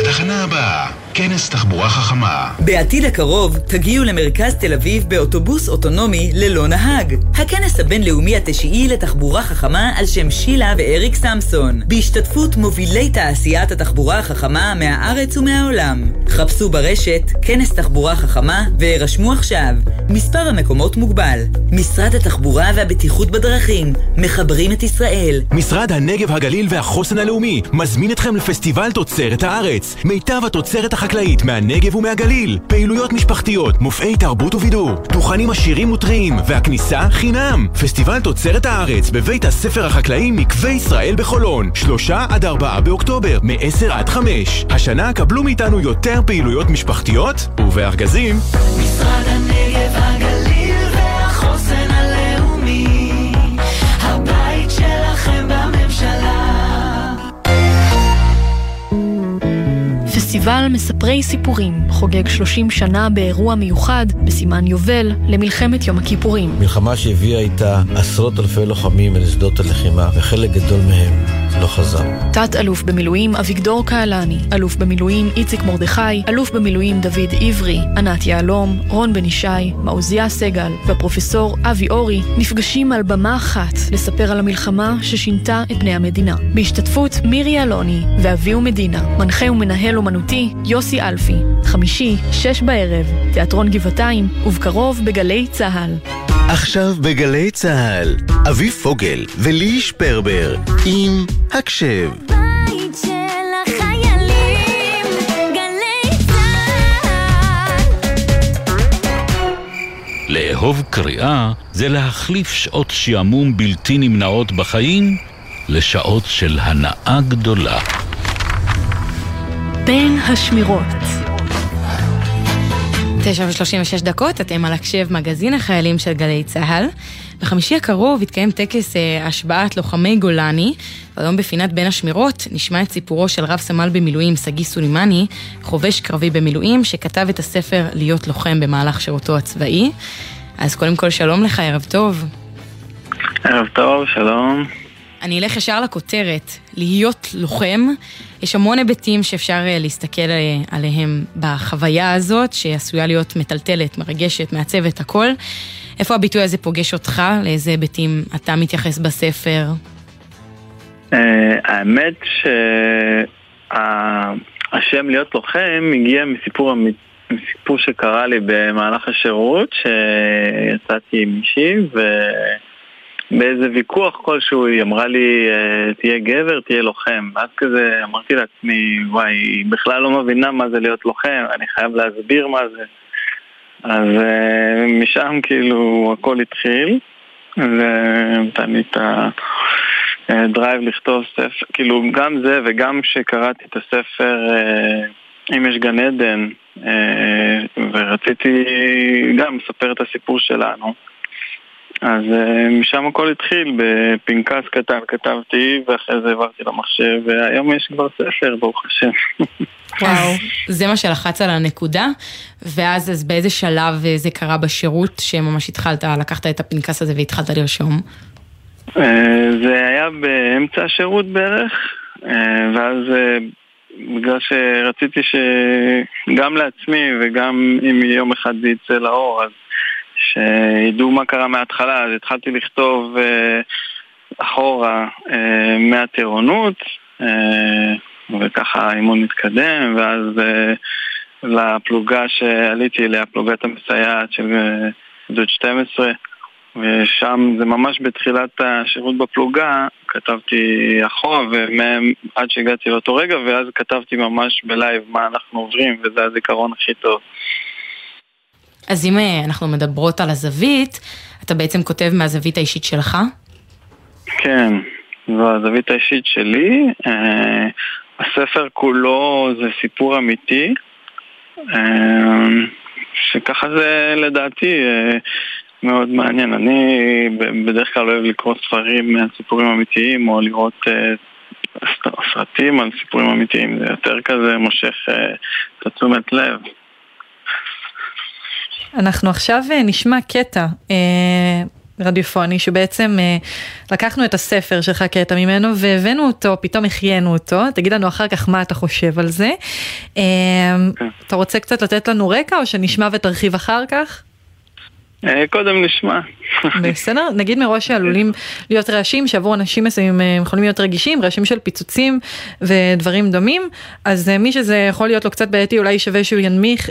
התחנה הבאה כנס תחבורה חכמה.
בעתיד הקרוב תגיעו למרכז תל אביב באוטובוס אוטונומי ללא נהג. הכנס הבינלאומי התשיעי לתחבורה חכמה על שם שילה ואריק סמסון, בהשתתפות מובילי תעשיית התחבורה החכמה מהארץ ומהעולם. חפשו ברשת כנס תחבורה חכמה והירשמו עכשיו. מספר המקומות מוגבל. משרד התחבורה והבטיחות בדרכים, מחברים את ישראל.
משרד הנגב, הגליל והחוסן הלאומי מזמין אתכם לפסטיבל תוצרת הארץ. מיטב התוצרת החקלאית חקלאית מהנגב ומהגליל, פעילויות משפחתיות, מופעי תרבות ובידור, דוכנים עשירים וטריים, והכניסה חינם. פסטיבל תוצרת הארץ בבית הספר החקלאי מקווה ישראל בחולון, שלושה עד ארבעה באוקטובר, מ-10 עד 5. השנה קבלו מאיתנו יותר פעילויות משפחתיות ובארגזים.
משרד הנגב, הגליל
פסטיבל מספרי סיפורים חוגג 30 שנה באירוע מיוחד בסימן יובל למלחמת יום הכיפורים.
מלחמה שהביאה איתה עשרות אלפי לוחמים אל שדות הלחימה, וחלק גדול מהם לא חזר.
תת-אלוף במילואים אביגדור קהלני, אלוף במילואים איציק מרדכי, אלוף במילואים דוד עברי, ענת יהלום, רון בן ישי, מעוזיה סגל והפרופסור אבי אורי נפגשים על במה אחת לספר על המלחמה ששינתה את בני המדינה. בהשתתפות מירי אלוני ואביהו מדינה, מנחה ומנהל אומנותי יוסי אלפי, חמישי, שש בערב, תיאטרון גבעתיים, ובקרוב בגלי צה"ל.
עכשיו בגלי צה"ל, אביב פוגל ולי שפרבר עם הקשב.
לאהוב קריאה זה להחליף שעות שעמום בלתי נמנעות בחיים לשעות של הנאה גדולה.
בין השמירות
תשע ושלושים ושש דקות, אתם על הקשב מגזין החיילים של גלי צה"ל. בחמישי הקרוב יתקיים טקס אה, השבעת לוחמי גולני, והיום בפינת בין השמירות נשמע את סיפורו של רב סמל במילואים שגיא סולימני, חובש קרבי במילואים, שכתב את הספר להיות לוחם במהלך שירותו הצבאי. אז קודם כל שלום לך, ערב טוב.
ערב טוב, שלום.
אני אלך ישר לכותרת, להיות לוחם. יש המון היבטים שאפשר אה, להסתכל אה, עליהם בחוויה הזאת, שעשויה להיות מטלטלת, מרגשת, מעצבת, הכל. איפה הביטוי הזה פוגש אותך? לאיזה היבטים אתה מתייחס בספר?
אה, האמת שהשם להיות לוחם הגיע מסיפור, מסיפור שקרה לי במהלך השירות, שיצאתי עם מישהי ו... באיזה ויכוח כלשהו היא אמרה לי, אה, תהיה גבר, תהיה לוחם. ואז כזה אמרתי לעצמי, וואי, היא בכלל לא מבינה מה זה להיות לוחם, אני חייב להסביר מה זה. אז אה, משם כאילו הכל התחיל, ונתן לי את הדרייב לכתוב ספר, כאילו גם זה וגם שקראתי את הספר אם יש גן עדן, ורציתי גם לספר את הסיפור שלנו. אז uh, משם הכל התחיל, בפנקס קטן כתבתי, ואחרי זה העברתי למחשב, והיום יש כבר ספר, ברוך השם. [laughs]
וואו, [laughs] זה מה שלחץ על הנקודה, ואז אז באיזה שלב זה קרה בשירות, שממש התחלת, לקחת את הפנקס הזה והתחלת לרשום?
Uh, זה היה באמצע השירות בערך, ואז בגלל שרציתי שגם לעצמי וגם אם יום אחד זה יצא לאור, אז שידעו מה קרה מההתחלה, אז התחלתי לכתוב אה, אחורה אה, מהטירונות, אה, וככה האימון מתקדם, ואז אה, לפלוגה שעליתי אליה, פלוגת המסייעת של אה, גדוד 12, ושם זה ממש בתחילת השירות בפלוגה, כתבתי אחורה ועד שהגעתי לאותו רגע ואז כתבתי ממש בלייב מה אנחנו עוברים וזה הזיכרון הכי טוב.
אז אם אה, אנחנו מדברות על הזווית, אתה בעצם כותב מהזווית האישית שלך?
כן, זו הזווית האישית שלי. אה, הספר כולו זה סיפור אמיתי, אה, שככה זה לדעתי מאוד מעניין. אני בדרך כלל אוהב לקרוא ספרים מהסיפורים אמיתיים או לראות סרטים על סיפורים אמיתיים, זה יותר כזה מושך את התשומת לב.
אנחנו עכשיו אה, נשמע קטע אה, רדיופוני שבעצם אה, לקחנו את הספר שלך קטע ממנו והבאנו אותו, פתאום החיינו אותו, תגיד לנו אחר כך מה אתה חושב על זה. אה, כן. אתה רוצה קצת לתת לנו רקע או שנשמע ותרחיב אחר כך?
אה, קודם נשמע. [laughs]
בסדר, נגיד מראש שעלולים להיות רעשים שעבור אנשים מסוימים אה, יכולים להיות רגישים, רעשים של פיצוצים ודברים דומים, אז מי שזה יכול להיות לו קצת בעייתי אולי שווה שהוא ינמיך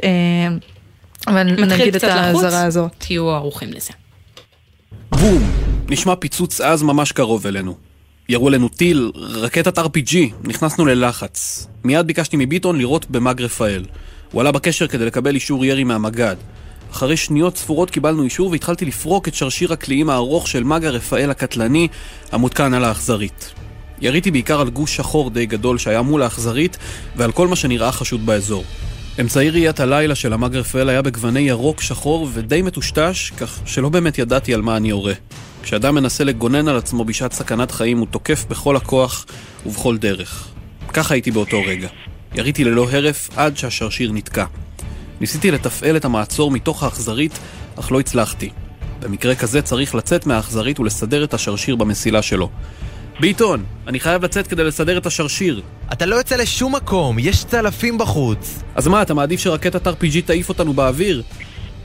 אבל נגיד את האזהרה הזאת.
תהיו ערוכים לזה.
בום! נשמע פיצוץ עז ממש קרוב אלינו. ירו אלינו טיל, רקטת RPG, נכנסנו ללחץ. מיד ביקשתי מביטון לראות במאג רפאל. הוא עלה בקשר כדי לקבל אישור ירי מהמג"ד. אחרי שניות ספורות קיבלנו אישור והתחלתי לפרוק את שרשיר הקליעים הארוך של מגה רפאל הקטלני המותקן על האכזרית. יריתי בעיקר על גוש שחור די גדול שהיה מול האכזרית ועל כל מה שנראה חשוד באזור. אמצעי ראיית הלילה של המאג רפאל היה בגווני ירוק שחור ודי מטושטש, כך שלא באמת ידעתי על מה אני יורה. כשאדם מנסה לגונן על עצמו בשעת סכנת חיים, הוא תוקף בכל הכוח ובכל דרך. ככה הייתי באותו רגע. יריתי ללא הרף עד שהשרשיר נתקע. ניסיתי לתפעל את המעצור מתוך האכזרית, אך לא הצלחתי. במקרה כזה צריך לצאת מהאכזרית ולסדר את השרשיר במסילה שלו. ביטון, אני חייב לצאת כדי לסדר את השרשיר.
אתה לא יוצא לשום מקום, יש צלפים בחוץ.
אז מה, אתה מעדיף שרקטת RPG תעיף אותנו באוויר?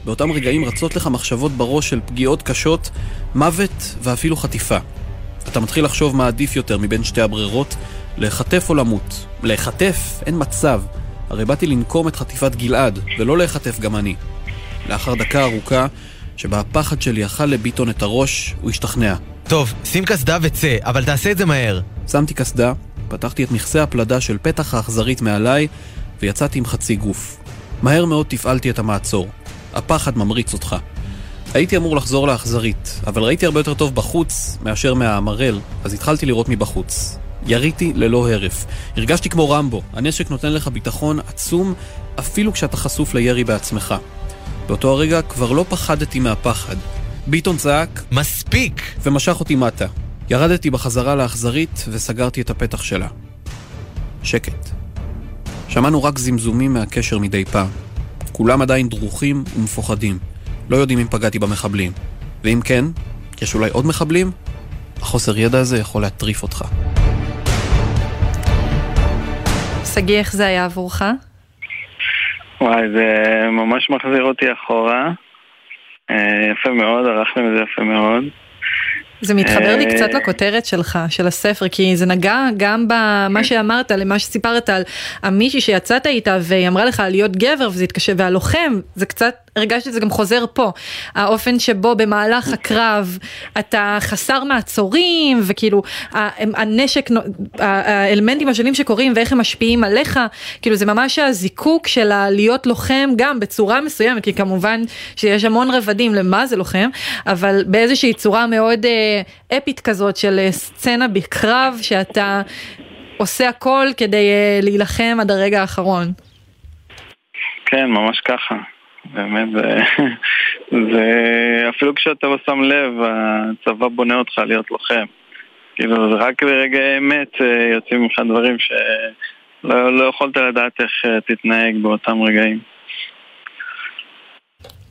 באותם רגעים רצות לך מחשבות בראש של פגיעות קשות, מוות ואפילו חטיפה. אתה מתחיל לחשוב מה עדיף יותר מבין שתי הברירות, להיחטף או למות. להיחטף? אין מצב. הרי באתי לנקום את חטיפת גלעד, ולא להיחטף גם אני. לאחר דקה ארוכה, שבה הפחד שלי אכל לביטון את הראש, הוא השתכנע.
טוב, שים קסדה וצא, אבל תעשה את זה מהר.
שמתי קסדה, פתחתי את מכסה הפלדה של פתח האכזרית מעליי, ויצאתי עם חצי גוף. מהר מאוד תפעלתי את המעצור. הפחד ממריץ אותך. הייתי אמור לחזור לאכזרית, אבל ראיתי הרבה יותר טוב בחוץ מאשר מהמרל, אז התחלתי לראות מבחוץ. יריתי ללא הרף. הרגשתי כמו רמבו, הנשק נותן לך ביטחון עצום אפילו כשאתה חשוף לירי בעצמך. באותו הרגע כבר לא פחדתי מהפחד. ביטון צעק
מספיק!
ומשך אותי מטה. ירדתי בחזרה לאכזרית וסגרתי את הפתח שלה. שקט. שמענו רק זמזומים מהקשר מדי פעם. כולם עדיין דרוכים ומפוחדים. לא יודעים אם פגעתי במחבלים. ואם כן, יש אולי עוד מחבלים? החוסר ידע הזה יכול להטריף אותך.
שגיא, איך זה היה עבורך?
וואי, זה ממש מחזיר אותי אחורה. אה, יפה מאוד, ערכתם את זה יפה מאוד.
זה מתחבר לי קצת אה, לכותרת שלך, של הספר, כי זה נגע גם במה שאמרת, למה שסיפרת על המישהי שיצאת איתה והיא אמרה לך להיות גבר וזה התקשר, והלוחם, זה קצת, הרגשתי את זה גם חוזר פה. האופן שבו במהלך הקרב אתה חסר מעצורים, וכאילו הנשק, האלמנטים השונים שקורים ואיך הם משפיעים עליך, כאילו זה ממש הזיקוק של להיות לוחם גם בצורה מסוימת, כי כמובן שיש המון רבדים למה זה לוחם, אבל באיזושהי צורה מאוד... אפית כזאת של אה, סצנה בקרב שאתה עושה הכל כדי אה, להילחם עד הרגע האחרון.
כן, ממש ככה.
באמת, זה, [laughs] זה... אפילו כשאתה לא שם לב, הצבא בונה אותך להיות לוחם. כאילו, זה רק ברגעי אמת אה, יוצאים ממך דברים שלא לא יכולת לדעת איך תתנהג באותם רגעים.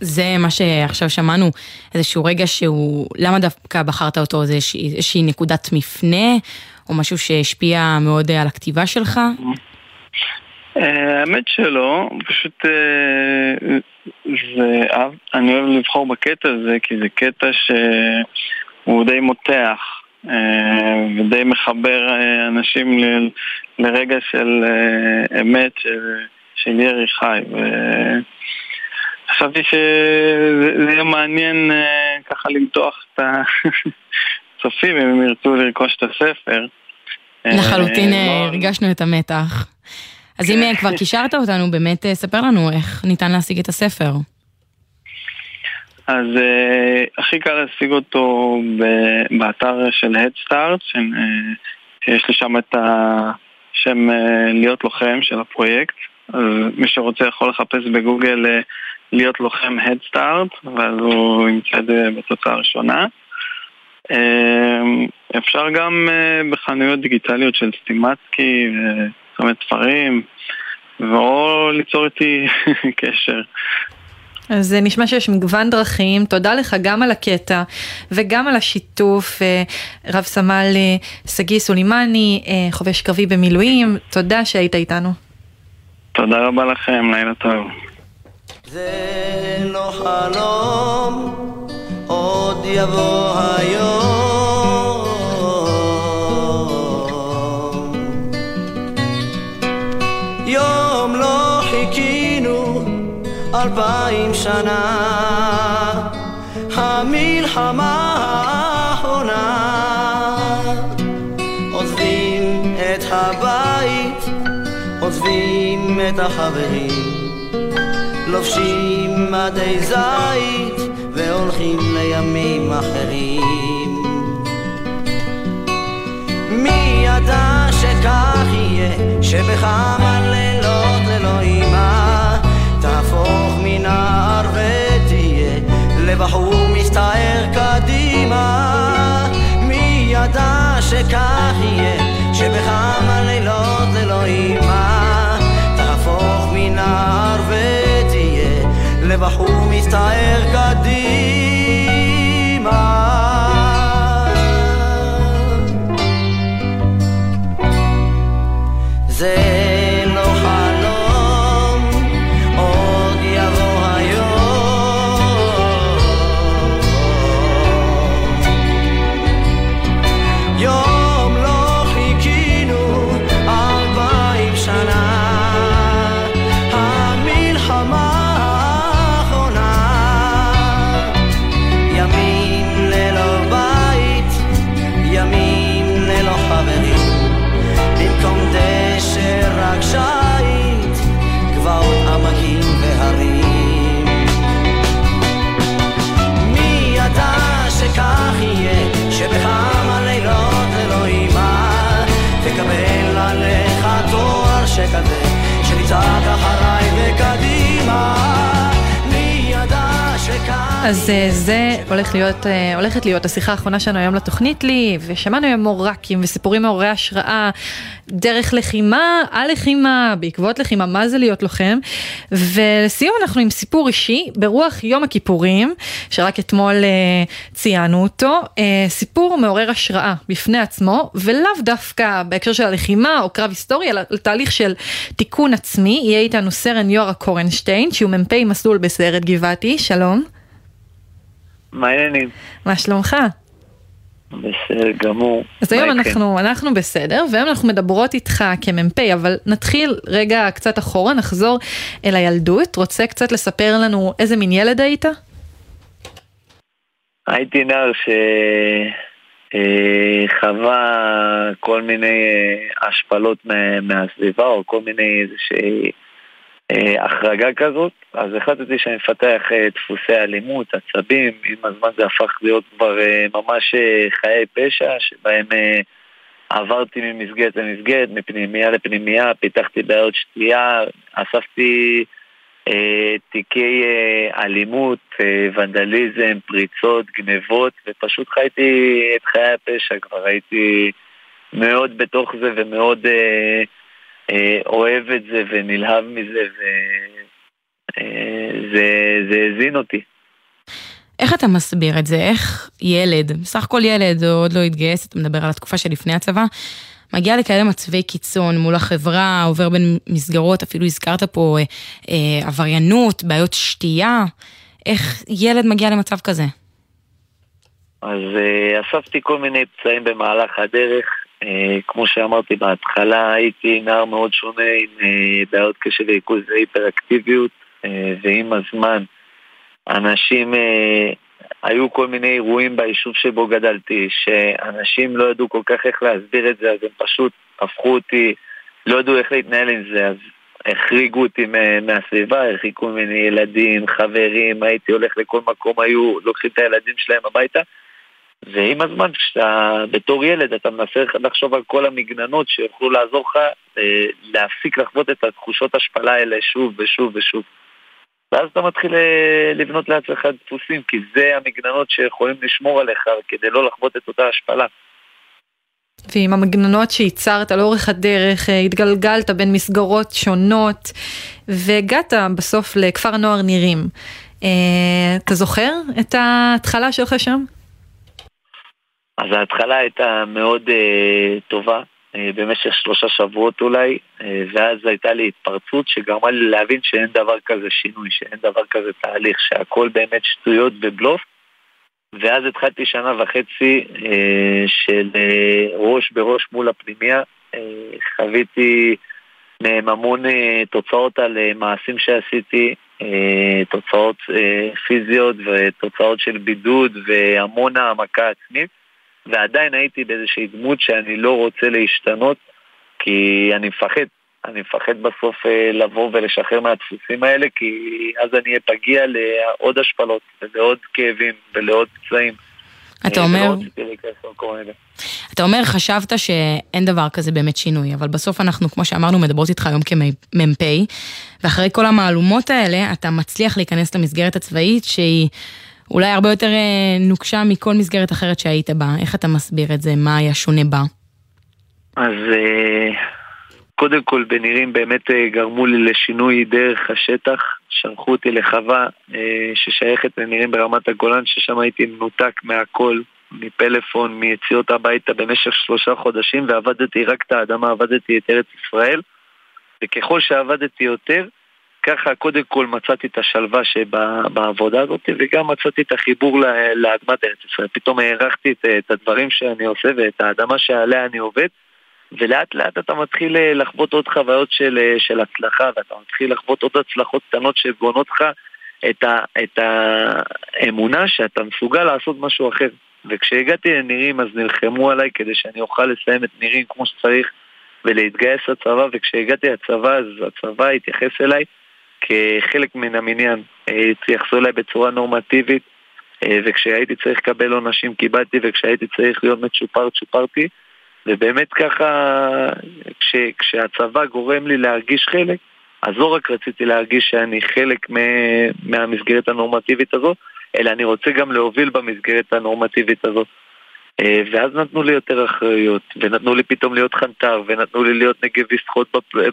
זה מה שעכשיו שמענו, איזשהו רגע שהוא, למה דווקא בחרת אותו? זה איזושהי, נקודת מפנה, או משהו שהשפיע מאוד על הכתיבה שלך?
אה, האמת שלא, פשוט זה, אני אוהב לבחור בקטע הזה, כי זה קטע שהוא די מותח. אה, ודי מחבר אה, אנשים לרגע של אה, אמת של ירי חי. וחשבתי שזה יהיה מעניין ככה למתוח את הצופים [laughs] אם הם ירצו לרכוש את הספר.
לחלוטין לא- הרגשנו את המתח. אז אם כבר קישרת אותנו, באמת ספר לנו איך ניתן להשיג את הספר.
אז uh, הכי קל להשיג אותו באתר של Headstart, שיש לי שם את השם uh, להיות לוחם של הפרויקט. אז מי שרוצה יכול לחפש בגוגל uh, להיות לוחם Headstart, ואז הוא ימצא את זה בתוצאה הראשונה. Uh, אפשר גם uh, בחנויות דיגיטליות של סטימצקי, וצומת ספרים, או ליצור איתי [laughs] קשר.
אז זה נשמע שיש מגוון דרכים, תודה לך גם על הקטע וגם על השיתוף, אה, רב סמל אה, שגיא סולימני, אה, חובש קרבי במילואים, תודה שהיית איתנו.
תודה רבה לכם, לילה טוב.
זה לא חלום, עוד יבוא היום. יום לא חיכינו אלפיים שנה המלחמה האחרונה עוזבים את הבית, עוזבים את החברים לובשים מדי זית והולכים לימים אחרים. מי ידע שכך יהיה, שבכמה לילות ללא אימה תהפוך מנער ותהיה לבחור מסתער קדימה. מי ידע שכך יהיה שבכמה לילות ללא אימה ותהיה לבחור מסתער קדימה. זה
אז אה, זה הולך להיות, אה, הולכת להיות השיחה האחרונה שלנו היום לתוכנית לי, ושמענו היום מורקים וסיפורים מעוררי השראה, דרך לחימה, על לחימה, בעקבות לחימה, מה זה להיות לוחם. ולסיום אנחנו עם סיפור אישי ברוח יום הכיפורים, שרק אתמול uh, ציינו אותו, סיפור מעורר השראה בפני עצמו, ולאו דווקא בהקשר של הלחימה או קרב היסטורי, אלא תהליך של תיקון עצמי. יהיה איתנו סרן יורא קורנשטיין, שהוא מ"פ מסלול בסיירת גבעתי, שלום.
מה העניינים?
מה שלומך?
בסדר גמור.
אז היום אנחנו, אנחנו בסדר, והיום אנחנו מדברות איתך כמ"פ, אבל נתחיל רגע קצת אחורה, נחזור אל הילדות. רוצה קצת לספר לנו איזה מין ילד היית?
הייתי נער שחווה כל מיני אה, השפלות מהסביבה, או כל מיני איזה שהיא אה, החרגה כזאת, אז החלטתי שאני מפתח אה, דפוסי אלימות, עצבים, עם הזמן זה הפך להיות כבר אה, ממש חיי פשע, שבהם עברתי ממסגרת למסגרת, מפנימייה לפנימייה, פיתחתי בעיות שתייה, אספתי אה, תיקי אה, אלימות, אה, ונדליזם, פריצות, גנבות, ופשוט חייתי את חיי הפשע, כבר הייתי מאוד בתוך זה ומאוד אוהב את זה ונלהב מזה, וזה הזין אותי.
איך אתה מסביר את זה? איך ילד, בסך הכל ילד, עוד לא התגייס, אתה מדבר על התקופה שלפני הצבא, מגיע לכאלה מצבי קיצון מול החברה, עובר בין מסגרות, אפילו הזכרת פה אה, אה, עבריינות, בעיות שתייה, איך ילד מגיע למצב כזה?
אז אה, אספתי כל מיני פצעים במהלך הדרך. אה, כמו שאמרתי בהתחלה, הייתי נער מאוד שונה עם אה, בעיות קשב וריכוז והיפראקטיביות, אה, ועם הזמן אנשים היו כל מיני אירועים ביישוב שבו גדלתי, שאנשים לא ידעו כל כך איך להסביר את זה, אז הם פשוט הפכו אותי, לא ידעו איך להתנהל עם זה, אז החריגו אותי מהסביבה, הרחיקו ממני ילדים, חברים, הייתי הולך לכל מקום, היו לוקחים את הילדים שלהם הביתה. ועם הזמן, כשאתה בתור ילד, אתה מנסה לחשוב על כל המגננות שיוכלו לעזור לך אה, להפסיק לחוות את התחושות השפלה האלה שוב ושוב ושוב. ואז אתה מתחיל אה, לבנות לעצמך דפוסים, כי זה המגננות שיכולים לשמור עליך כדי לא לחוות את אותה השפלה.
ועם המגננות שייצרת לאורך הדרך, אה, התגלגלת בין מסגרות שונות, והגעת בסוף לכפר הנוער נירים. אה, אתה זוכר את ההתחלה שלך שם?
אז ההתחלה הייתה מאוד uh, טובה. אה, במשך שלושה שבועות אולי, אה, ואז הייתה לי התפרצות שגרמה לי להבין שאין דבר כזה שינוי, שאין דבר כזה תהליך, שהכל באמת שטויות ובלוף. ואז התחלתי שנה וחצי אה, של ראש בראש מול הפנימיה. חוויתי מהם המון תוצאות על מעשים שעשיתי, תוצאות פיזיות ותוצאות של בידוד והמון העמקה עצמית. ועדיין הייתי באיזושהי דמות שאני לא רוצה להשתנות, כי אני מפחד. אני מפחד בסוף אה, לבוא ולשחרר מהדפוסים האלה, כי אז אני אהיה פגיע לעוד השפלות, ולעוד כאבים, ולעוד פצעים.
אתה
אה,
אומר... אתה אומר, חשבת שאין דבר כזה באמת שינוי, אבל בסוף אנחנו, כמו שאמרנו, מדברות איתך היום כמ"פ, ואחרי כל המהלומות האלה, אתה מצליח להיכנס למסגרת הצבאית שהיא... אולי הרבה יותר אה, נוקשה מכל מסגרת אחרת שהיית בה. איך אתה מסביר את זה? מה היה שונה בה?
אז אה, קודם כל בנירים באמת אה, גרמו לי לשינוי דרך השטח. שלחו אותי לחווה ששייכת לנירים ברמת הגולן, ששם הייתי מנותק מהכל, מפלאפון, מיציאות הביתה במשך שלושה חודשים, ועבדתי רק את האדמה, עבדתי את ארץ ישראל. וככל שעבדתי יותר, ככה קודם כל מצאתי את השלווה שבעבודה הזאת וגם מצאתי את החיבור לאדמת ארץ ישראל. פתאום הערכתי את, את הדברים שאני עושה ואת האדמה שעליה אני עובד ולאט לאט אתה מתחיל אה, לחוות עוד חוויות של, אה, של הצלחה ואתה מתחיל לחוות עוד הצלחות קטנות שבונות לך את, ה, את האמונה שאתה מסוגל לעשות משהו אחר. וכשהגעתי לנירים אז נלחמו עליי כדי שאני אוכל לסיים את נירים כמו שצריך ולהתגייס לצבא וכשהגעתי לצבא אז הצבא התייחס אליי כחלק מן המניין. אה, התייחסו אליי בצורה נורמטיבית, אה, וכשהייתי צריך לקבל עונשים קיבלתי, וכשהייתי צריך להיות מצ'ופר צ'ופרתי, ובאמת ככה, כש, כשהצבא גורם לי להרגיש חלק, אז לא רק רציתי להרגיש שאני חלק מהמסגרת הנורמטיבית הזו, אלא אני רוצה גם להוביל במסגרת הנורמטיבית הזו. אה, ואז נתנו לי יותר אחריות, ונתנו לי פתאום להיות חנטר, ונתנו לי להיות נגביסט חוד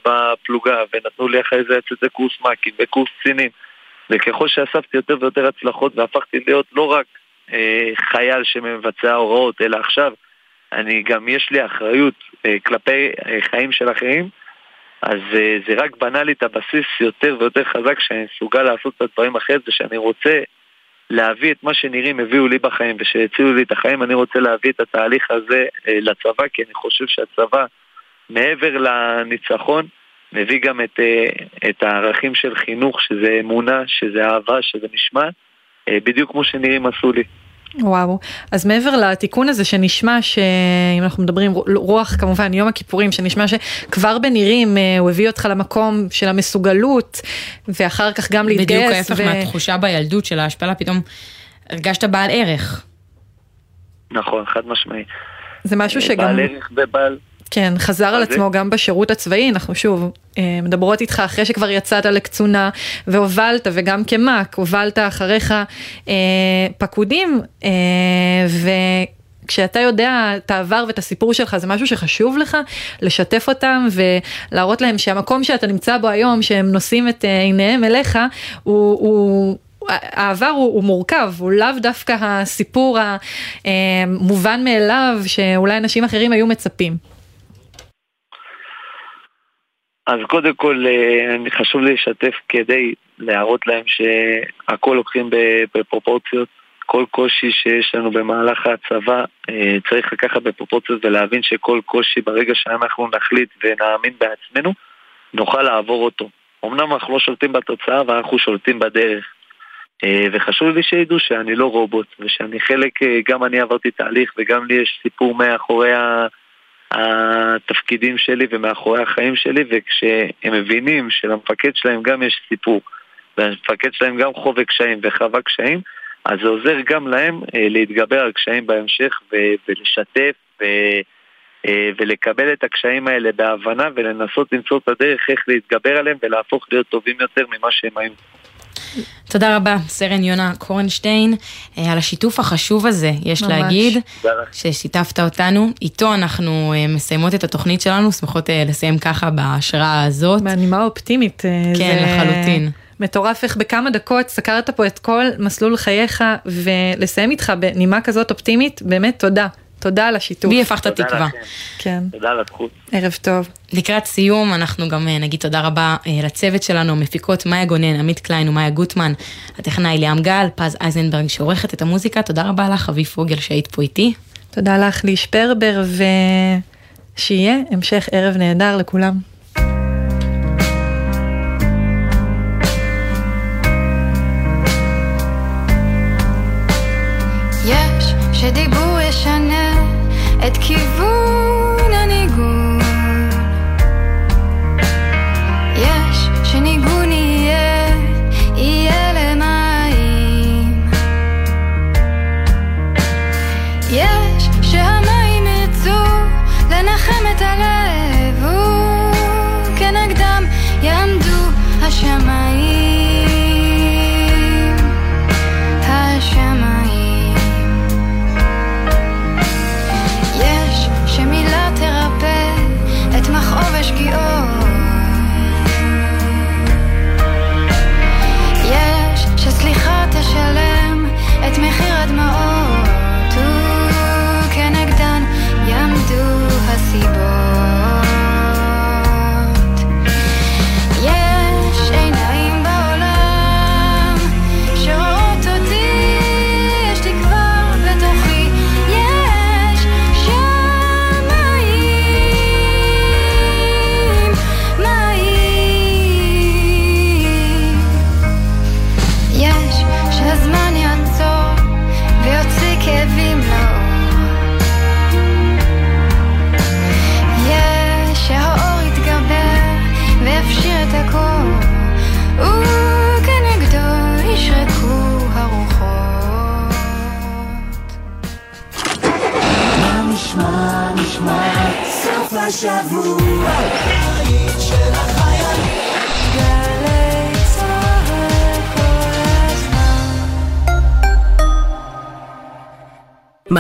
בפלוגה, ונתנו לי אחרי זה לצאת לקורס מ"כים וקורס קצינים. וככל שאספתי יותר ויותר הצלחות והפכתי להיות לא רק אה, חייל שמבצע הוראות, אלא עכשיו אני גם, יש לי אחריות אה, כלפי אה, חיים של אחרים, אז אה, זה רק בנה לי את הבסיס יותר ויותר חזק שאני מסוגל לעשות את הדברים אחרת, ושאני רוצה להביא את מה שנראים הביאו לי בחיים ושהצילו לי את החיים, אני רוצה להביא את התהליך הזה אה, לצבא, כי אני חושב שהצבא, מעבר לניצחון, מביא גם את, אה, את הערכים של חינוך, שזה אמונה, שזה אהבה, שזה משמעת, אה, בדיוק כמו שנראים עשו לי.
וואו, אז מעבר לתיקון הזה שנשמע שאם אנחנו מדברים רוח כמובן יום הכיפורים שנשמע שכבר בנירים אה, הוא הביא אותך למקום של המסוגלות ואחר כך גם להתגייס.
בדיוק ההפך ו... מהתחושה בילדות של ההשפלה פתאום הרגשת בעל ערך.
נכון, חד משמעי.
זה משהו
אה,
שגם...
בעל ערך ובעל...
כן, חזר על עצמו גם בשירות הצבאי, אנחנו שוב אה, מדברות איתך אחרי שכבר יצאת לקצונה והובלת, וגם כמ"ק, הובלת אחריך אה, פקודים, אה, ו... כשאתה יודע את העבר ואת הסיפור שלך, זה משהו שחשוב לך לשתף אותם ולהראות להם שהמקום שאתה נמצא בו היום, שהם נושאים את עיניהם אליך, הוא, הוא, העבר הוא, הוא מורכב, הוא לאו דווקא הסיפור המובן מאליו שאולי אנשים אחרים היו מצפים.
אז קודם כל, אה, חשוב לי לשתף כדי להראות להם שהכל לוקחים בפרופורציות. כל קושי שיש לנו במהלך הצבא אה, צריך לקחת בפרופורציות ולהבין שכל קושי ברגע שאנחנו נחליט ונאמין בעצמנו, נוכל לעבור אותו. אמנם אנחנו לא שולטים בתוצאה, אבל אנחנו שולטים בדרך. אה, וחשוב לי שידעו שאני לא רובוט, ושאני חלק, גם אני עברתי תהליך וגם לי יש סיפור מאחורי התפקידים שלי ומאחורי החיים שלי, וכשהם מבינים שלמפקד שלהם גם יש סיפור, והמפקד שלהם גם חווה קשיים וחווה קשיים, אז זה עוזר גם להם אה, להתגבר על קשיים בהמשך ולשתף ו- אה, ולקבל את הקשיים האלה בהבנה ולנסות למצוא את הדרך איך להתגבר עליהם ולהפוך להיות טובים יותר ממה שהם היו.
תודה רבה, סרן יונה קורנשטיין, אה, על השיתוף החשוב הזה, יש ממש. להגיד, ששיתפת אותנו. איתו אנחנו אה, מסיימות את התוכנית שלנו, שמחות אה, לסיים ככה בהשראה הזאת.
בנימה אופטימית.
כן, זה... לחלוטין.
מטורף איך בכמה דקות סקרת פה את כל מסלול חייך, ולסיים איתך בנימה כזאת אופטימית, באמת תודה. תודה על השיתוף.
בי הפכת תקווה.
כן.
תודה על הזכות.
ערב טוב.
לקראת סיום, אנחנו גם אה, נגיד תודה רבה אה, לצוות שלנו, מפיקות מאיה גונן, עמית קליין ומאיה גוטמן, הטכנאי ליאם גל, פז אייזנברג שעורכת את המוזיקה, תודה רבה לך, אבי פוגל שהיית פה איתי.
תודה לך, ליש פרבר, ושיהיה המשך ערב נהדר לכולם.
את כיוון Deja vu.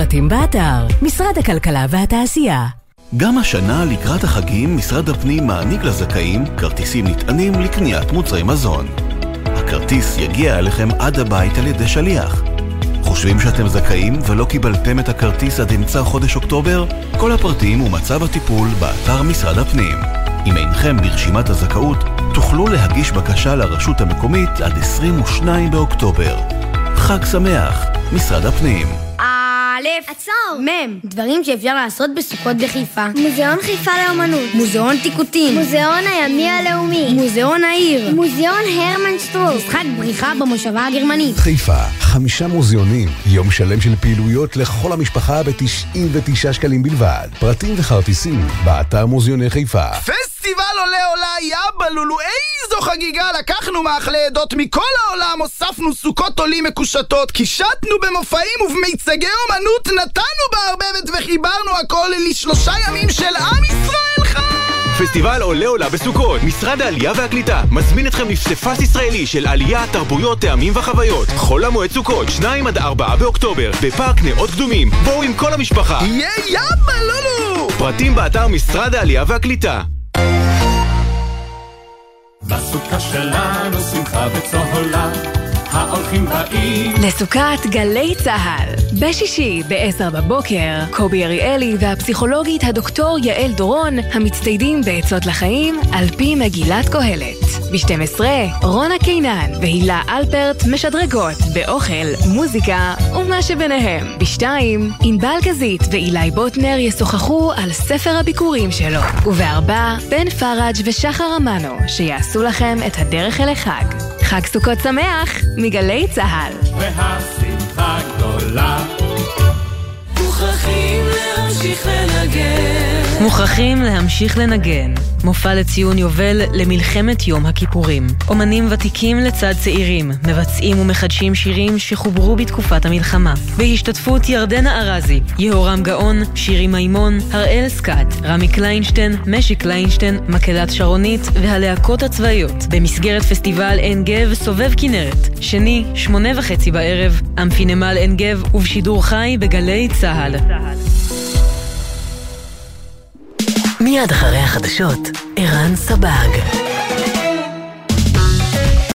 פרטים באתר, משרד הכלכלה והתעשייה.
גם השנה לקראת החגים משרד הפנים מעניק לזכאים כרטיסים נטענים לקניית מוצרי מזון. הכרטיס יגיע אליכם עד הבית על ידי שליח. חושבים שאתם זכאים ולא קיבלתם את הכרטיס עד אמצע חודש אוקטובר? כל הפרטים ומצב הטיפול באתר משרד הפנים. אם אינכם ברשימת הזכאות, תוכלו להגיש בקשה לרשות המקומית עד 22 באוקטובר. חג שמח, משרד הפנים.
א', עצור, מ', דברים שאפשר לעשות בסוכות בחיפה. מוזיאון חיפה לאומנות. מוזיאון טיקוטין. מוזיאון הימי הלאומי. מוזיאון העיר. מוזיאון הרמן שטרוק. משחק בריחה במושבה הגרמנית.
חיפה, חמישה מוזיאונים, יום שלם של פעילויות לכל המשפחה ב-99 שקלים בלבד. פרטים וכרטיסים, באתר מוזיאוני חיפה.
פסטיבל עולה עולה יא בלולו, איזו חגיגה! לקחנו מאכלי עדות מכל העולם, הוספנו סוכות עולים מקושטות, קישטנו במופעים ובמיצגי אומנות, נתנו בערבבת וחיברנו הכל לשלושה ימים של עם ישראל חי!
פסטיבל עולה עולה בסוכות, משרד העלייה והקליטה מזמין אתכם לפסיפס ישראלי של עלייה, תרבויות, טעמים וחוויות. חול המועד סוכות, 2 עד 4 באוקטובר, בפארק נאות קדומים. בואו עם כל המשפחה.
יהיה יאבא לולו!
פרטים באתר משרד העלייה והקליטה.
בסוכה שלנו שמחה וצהולה האורחים באים.
לסוכת גלי צה"ל. בשישי, ב-10 בבוקר, קובי אריאלי והפסיכולוגית הדוקטור יעל דורון, המצטיידים בעצות לחיים על פי מגילת קהלת. ב-12, רונה קינן והילה אלפרט משדרגות באוכל, מוזיקה ומה שביניהם. ב-2, ענבל גזית ואילי בוטנר ישוחחו על ספר הביקורים שלו. וב-4, בן פראג' ושחר אמנו, שיעשו לכם את הדרך אל החג. חג סוכות שמח מגלי צה"ל.
והשמחה גדולה.
מוכרחים להמשיך לנגן.
מוכרחים להמשיך לנגן. מופע לציון יובל למלחמת יום הכיפורים. אומנים ותיקים לצד צעירים, מבצעים ומחדשים שירים שחוברו בתקופת המלחמה. בהשתתפות ירדנה ארזי, יהורם גאון, שירי מימון, הראל סקאט, רמי קליינשטיין, משי קליינשטיין, מקהלת שרונית והלהקות הצבאיות. במסגרת פסטיבל עין גב סובב כנרת. שני, שמונה וחצי בערב, אמפי נמל עין גב ובשידור חי בגלי צה"ל.
מיד אחרי החדשות, ערן סבג.